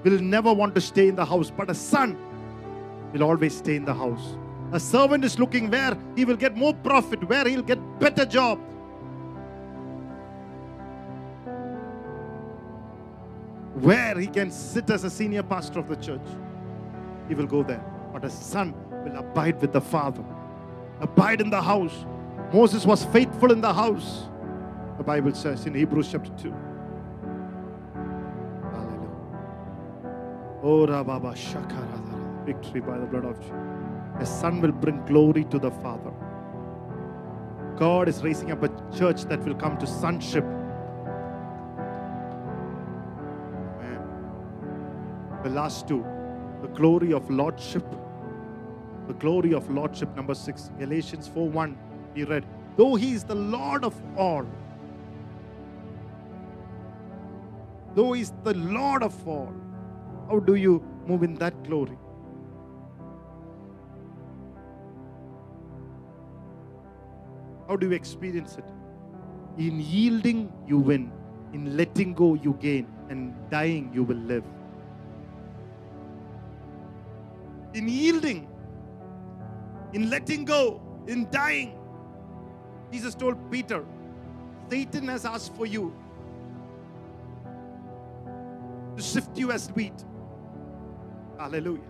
will never want to stay in the house. But a son will always stay in the house. A servant is looking where he will get more profit, where he'll get better job. Where he can sit as a senior pastor of the church. He will go there. But a son will abide with the father. Abide in the house. Moses was faithful in the house. The Bible says in Hebrews chapter 2. Hallelujah. Oh, Rababa Shakaradara. Victory by the blood of Jesus. A son will bring glory to the Father. God is raising up a church that will come to sonship. Amen. The last two the glory of lordship. The glory of lordship, number six, Galatians 4 1. He read, Though he is the Lord of all, though he is the Lord of all, how do you move in that glory? How do you experience it? In yielding, you win. In letting go, you gain. And dying, you will live. In yielding, in letting go, in dying, Jesus told Peter, Satan has asked for you to sift you as wheat. Hallelujah.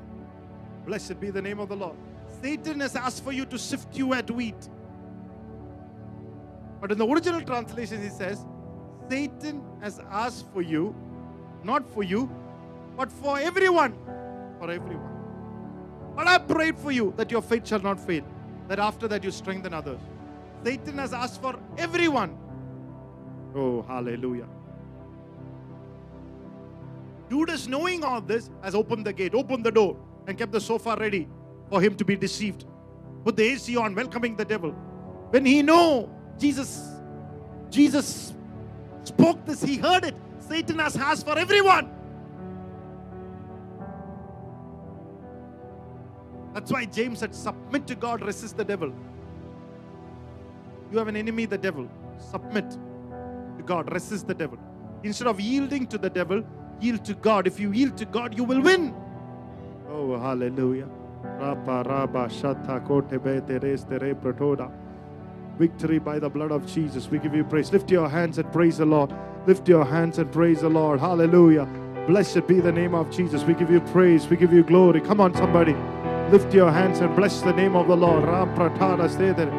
Blessed be the name of the Lord. Satan has asked for you to sift you as wheat. But in the original translation, he says, Satan has asked for you, not for you, but for everyone. For everyone. But I prayed for you that your faith shall not fail, that after that you strengthen others. Satan has asked for everyone. Oh, hallelujah. Judas, knowing all this, has opened the gate, opened the door, and kept the sofa ready for him to be deceived. Put the AC on, welcoming the devil. When he know Jesus, Jesus spoke this, he heard it. Satan has asked for everyone. That's why James said, Submit to God, resist the devil. You have an enemy, the devil. Submit to God, resist the devil. Instead of yielding to the devil, yield to God. If you yield to God, you will win. Oh, hallelujah. Rapa, raba, be, teres. Victory by the blood of Jesus. We give you praise. Lift your hands and praise the Lord. Lift your hands and praise the Lord. Hallelujah. Blessed be the name of Jesus. We give you praise. We give you glory. Come on, somebody. Lift your hands and bless the name of the Lord. Ram pratara, stay there.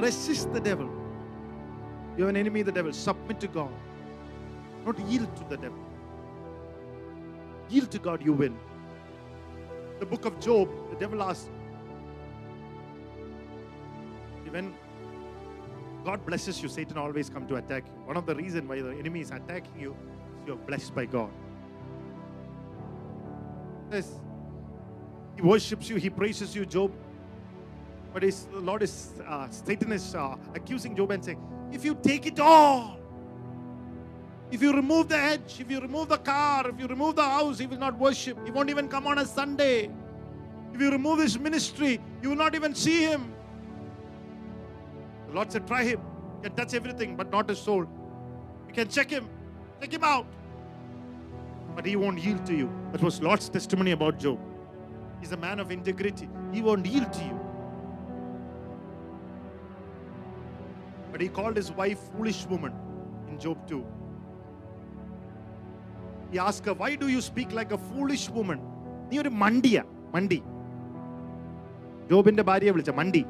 Resist the devil. You have an enemy, of the devil. Submit to God. Not yield to the devil. Yield to God, you win. The book of Job, the devil asked, when God blesses you, Satan always come to attack you. One of the reasons why the enemy is attacking you is you are blessed by God. Yes. He worships you, he praises you, Job. But the Lord is, uh, Satan is uh, accusing Job and saying, if you take it all, if you remove the hedge, if you remove the car, if you remove the house, he will not worship. He won't even come on a Sunday. If you remove his ministry, you will not even see him. The Lord said, try him. You can touch everything, but not his soul. You can check him, check him out. But he won't yield to you. That was Lord's testimony about Job. He's a man of integrity. He won't yield to you. But he called his wife foolish woman in Job 2. He asked her, Why do you speak like a foolish woman? നീ ഒരു മണ്ടിയ മണ്ടി ജോബിന്റെ ഭാര്യയെ വിളിച്ച മണ്ടി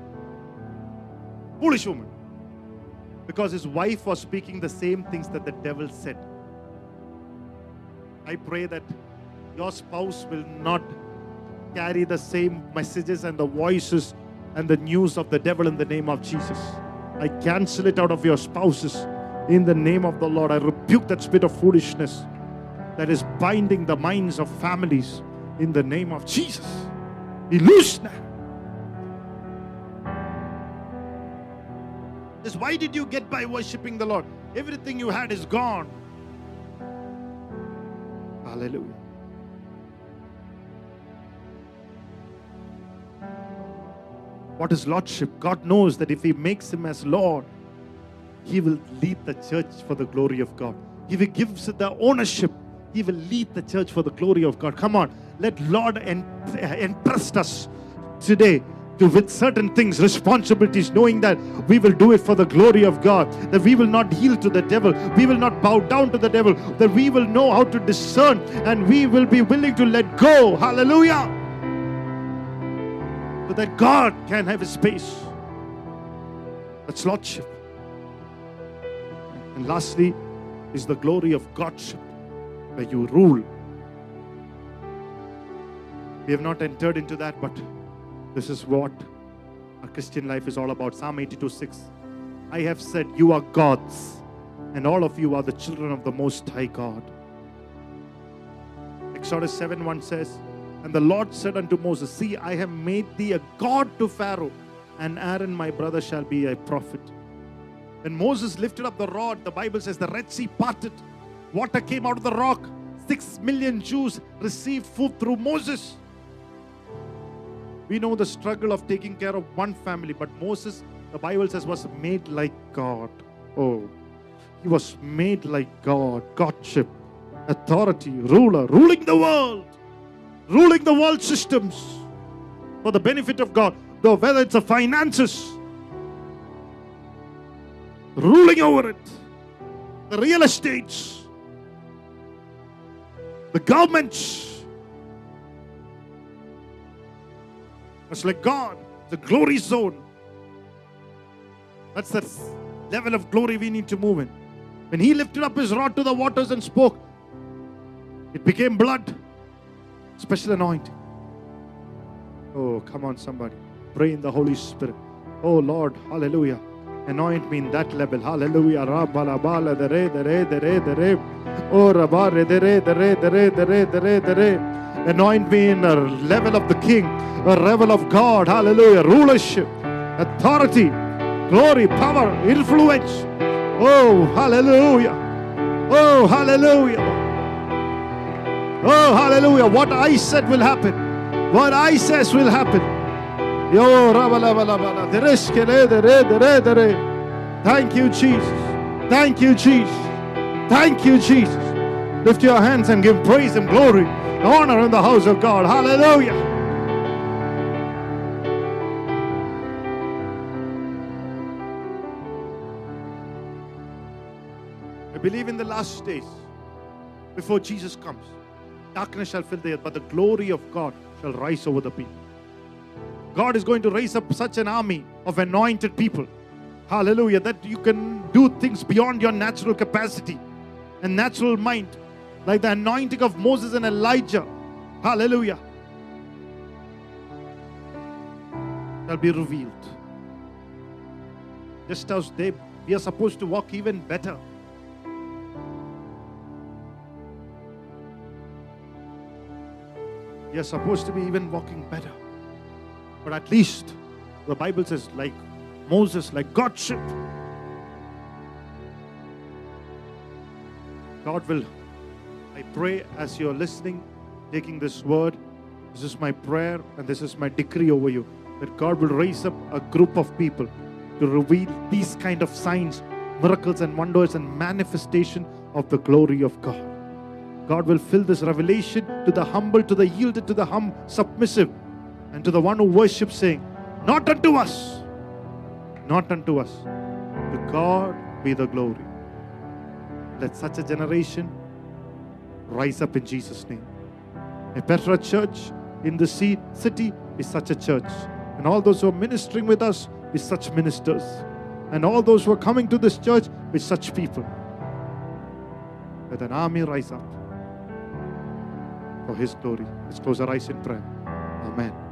foolish woman because his wife was speaking the same things that the devil said i pray that your spouse will not carry the same messages and the voices and the news of the devil in the name of jesus i cancel it out of your spouses in the name of the lord i rebuke that spirit of foolishness that is binding the minds of families in the name of jesus be loose now is why did you get by worshiping the Lord? Everything you had is gone. Hallelujah. What is Lordship? God knows that if He makes Him as Lord, He will lead the church for the glory of God. He gives it the ownership, He will lead the church for the glory of God. Come on, let Lord entrust us today to with certain things, responsibilities, knowing that we will do it for the glory of God, that we will not yield to the devil, we will not bow down to the devil, that we will know how to discern and we will be willing to let go. Hallelujah. So that God can have his space. That's Lordship. And lastly is the glory of Godship, where you rule. We have not entered into that, but this is what a Christian life is all about. Psalm 82 6. I have said, You are gods, and all of you are the children of the Most High God. Exodus 7 1 says, And the Lord said unto Moses, See, I have made thee a God to Pharaoh, and Aaron my brother shall be a prophet. When Moses lifted up the rod, the Bible says the Red Sea parted, water came out of the rock. Six million Jews received food through Moses. We know the struggle of taking care of one family, but Moses, the Bible says, was made like God. Oh, he was made like God, Godship, authority, ruler, ruling the world, ruling the world systems for the benefit of God, though whether it's the finances, ruling over it, the real estates, the governments. It's like God, the glory zone. That's the level of glory we need to move in. When he lifted up his rod to the waters and spoke, it became blood. Special anointing. Oh, come on, somebody. Pray in the Holy Spirit. Oh Lord, hallelujah. Anoint me in that level. Hallelujah. Rabala bala de re de re de re de re. Oh rabare de re de re de re de re de re de re. Anoint me in a level of the King, a level of God. Hallelujah. Rulership, authority, glory, power, influence. Oh, hallelujah. Oh, hallelujah. Oh, hallelujah. What I said will happen. What I says will happen. Thank you, Jesus. Thank you, Jesus. Thank you, Jesus. Lift your hands and give praise and glory, and honor in the house of God. Hallelujah. I believe in the last days, before Jesus comes, darkness shall fill the earth, but the glory of God shall rise over the people. God is going to raise up such an army of anointed people. Hallelujah. That you can do things beyond your natural capacity and natural mind, like the anointing of Moses and Elijah. Hallelujah. Shall be revealed. Just as they we are supposed to walk even better. We are supposed to be even walking better. But at least the Bible says, like Moses, like Godship. God will, I pray as you're listening, taking this word, this is my prayer and this is my decree over you that God will raise up a group of people to reveal these kind of signs, miracles, and wonders and manifestation of the glory of God. God will fill this revelation to the humble, to the yielded, to the hum, submissive, and to the one who worships, saying, Not unto us, not unto us. To God be the glory. Let such a generation rise up in Jesus' name. A Petra church in the city is such a church. And all those who are ministering with us is such ministers. And all those who are coming to this church is such people. Let an army rise up for His glory. Let's close our eyes in prayer. Amen.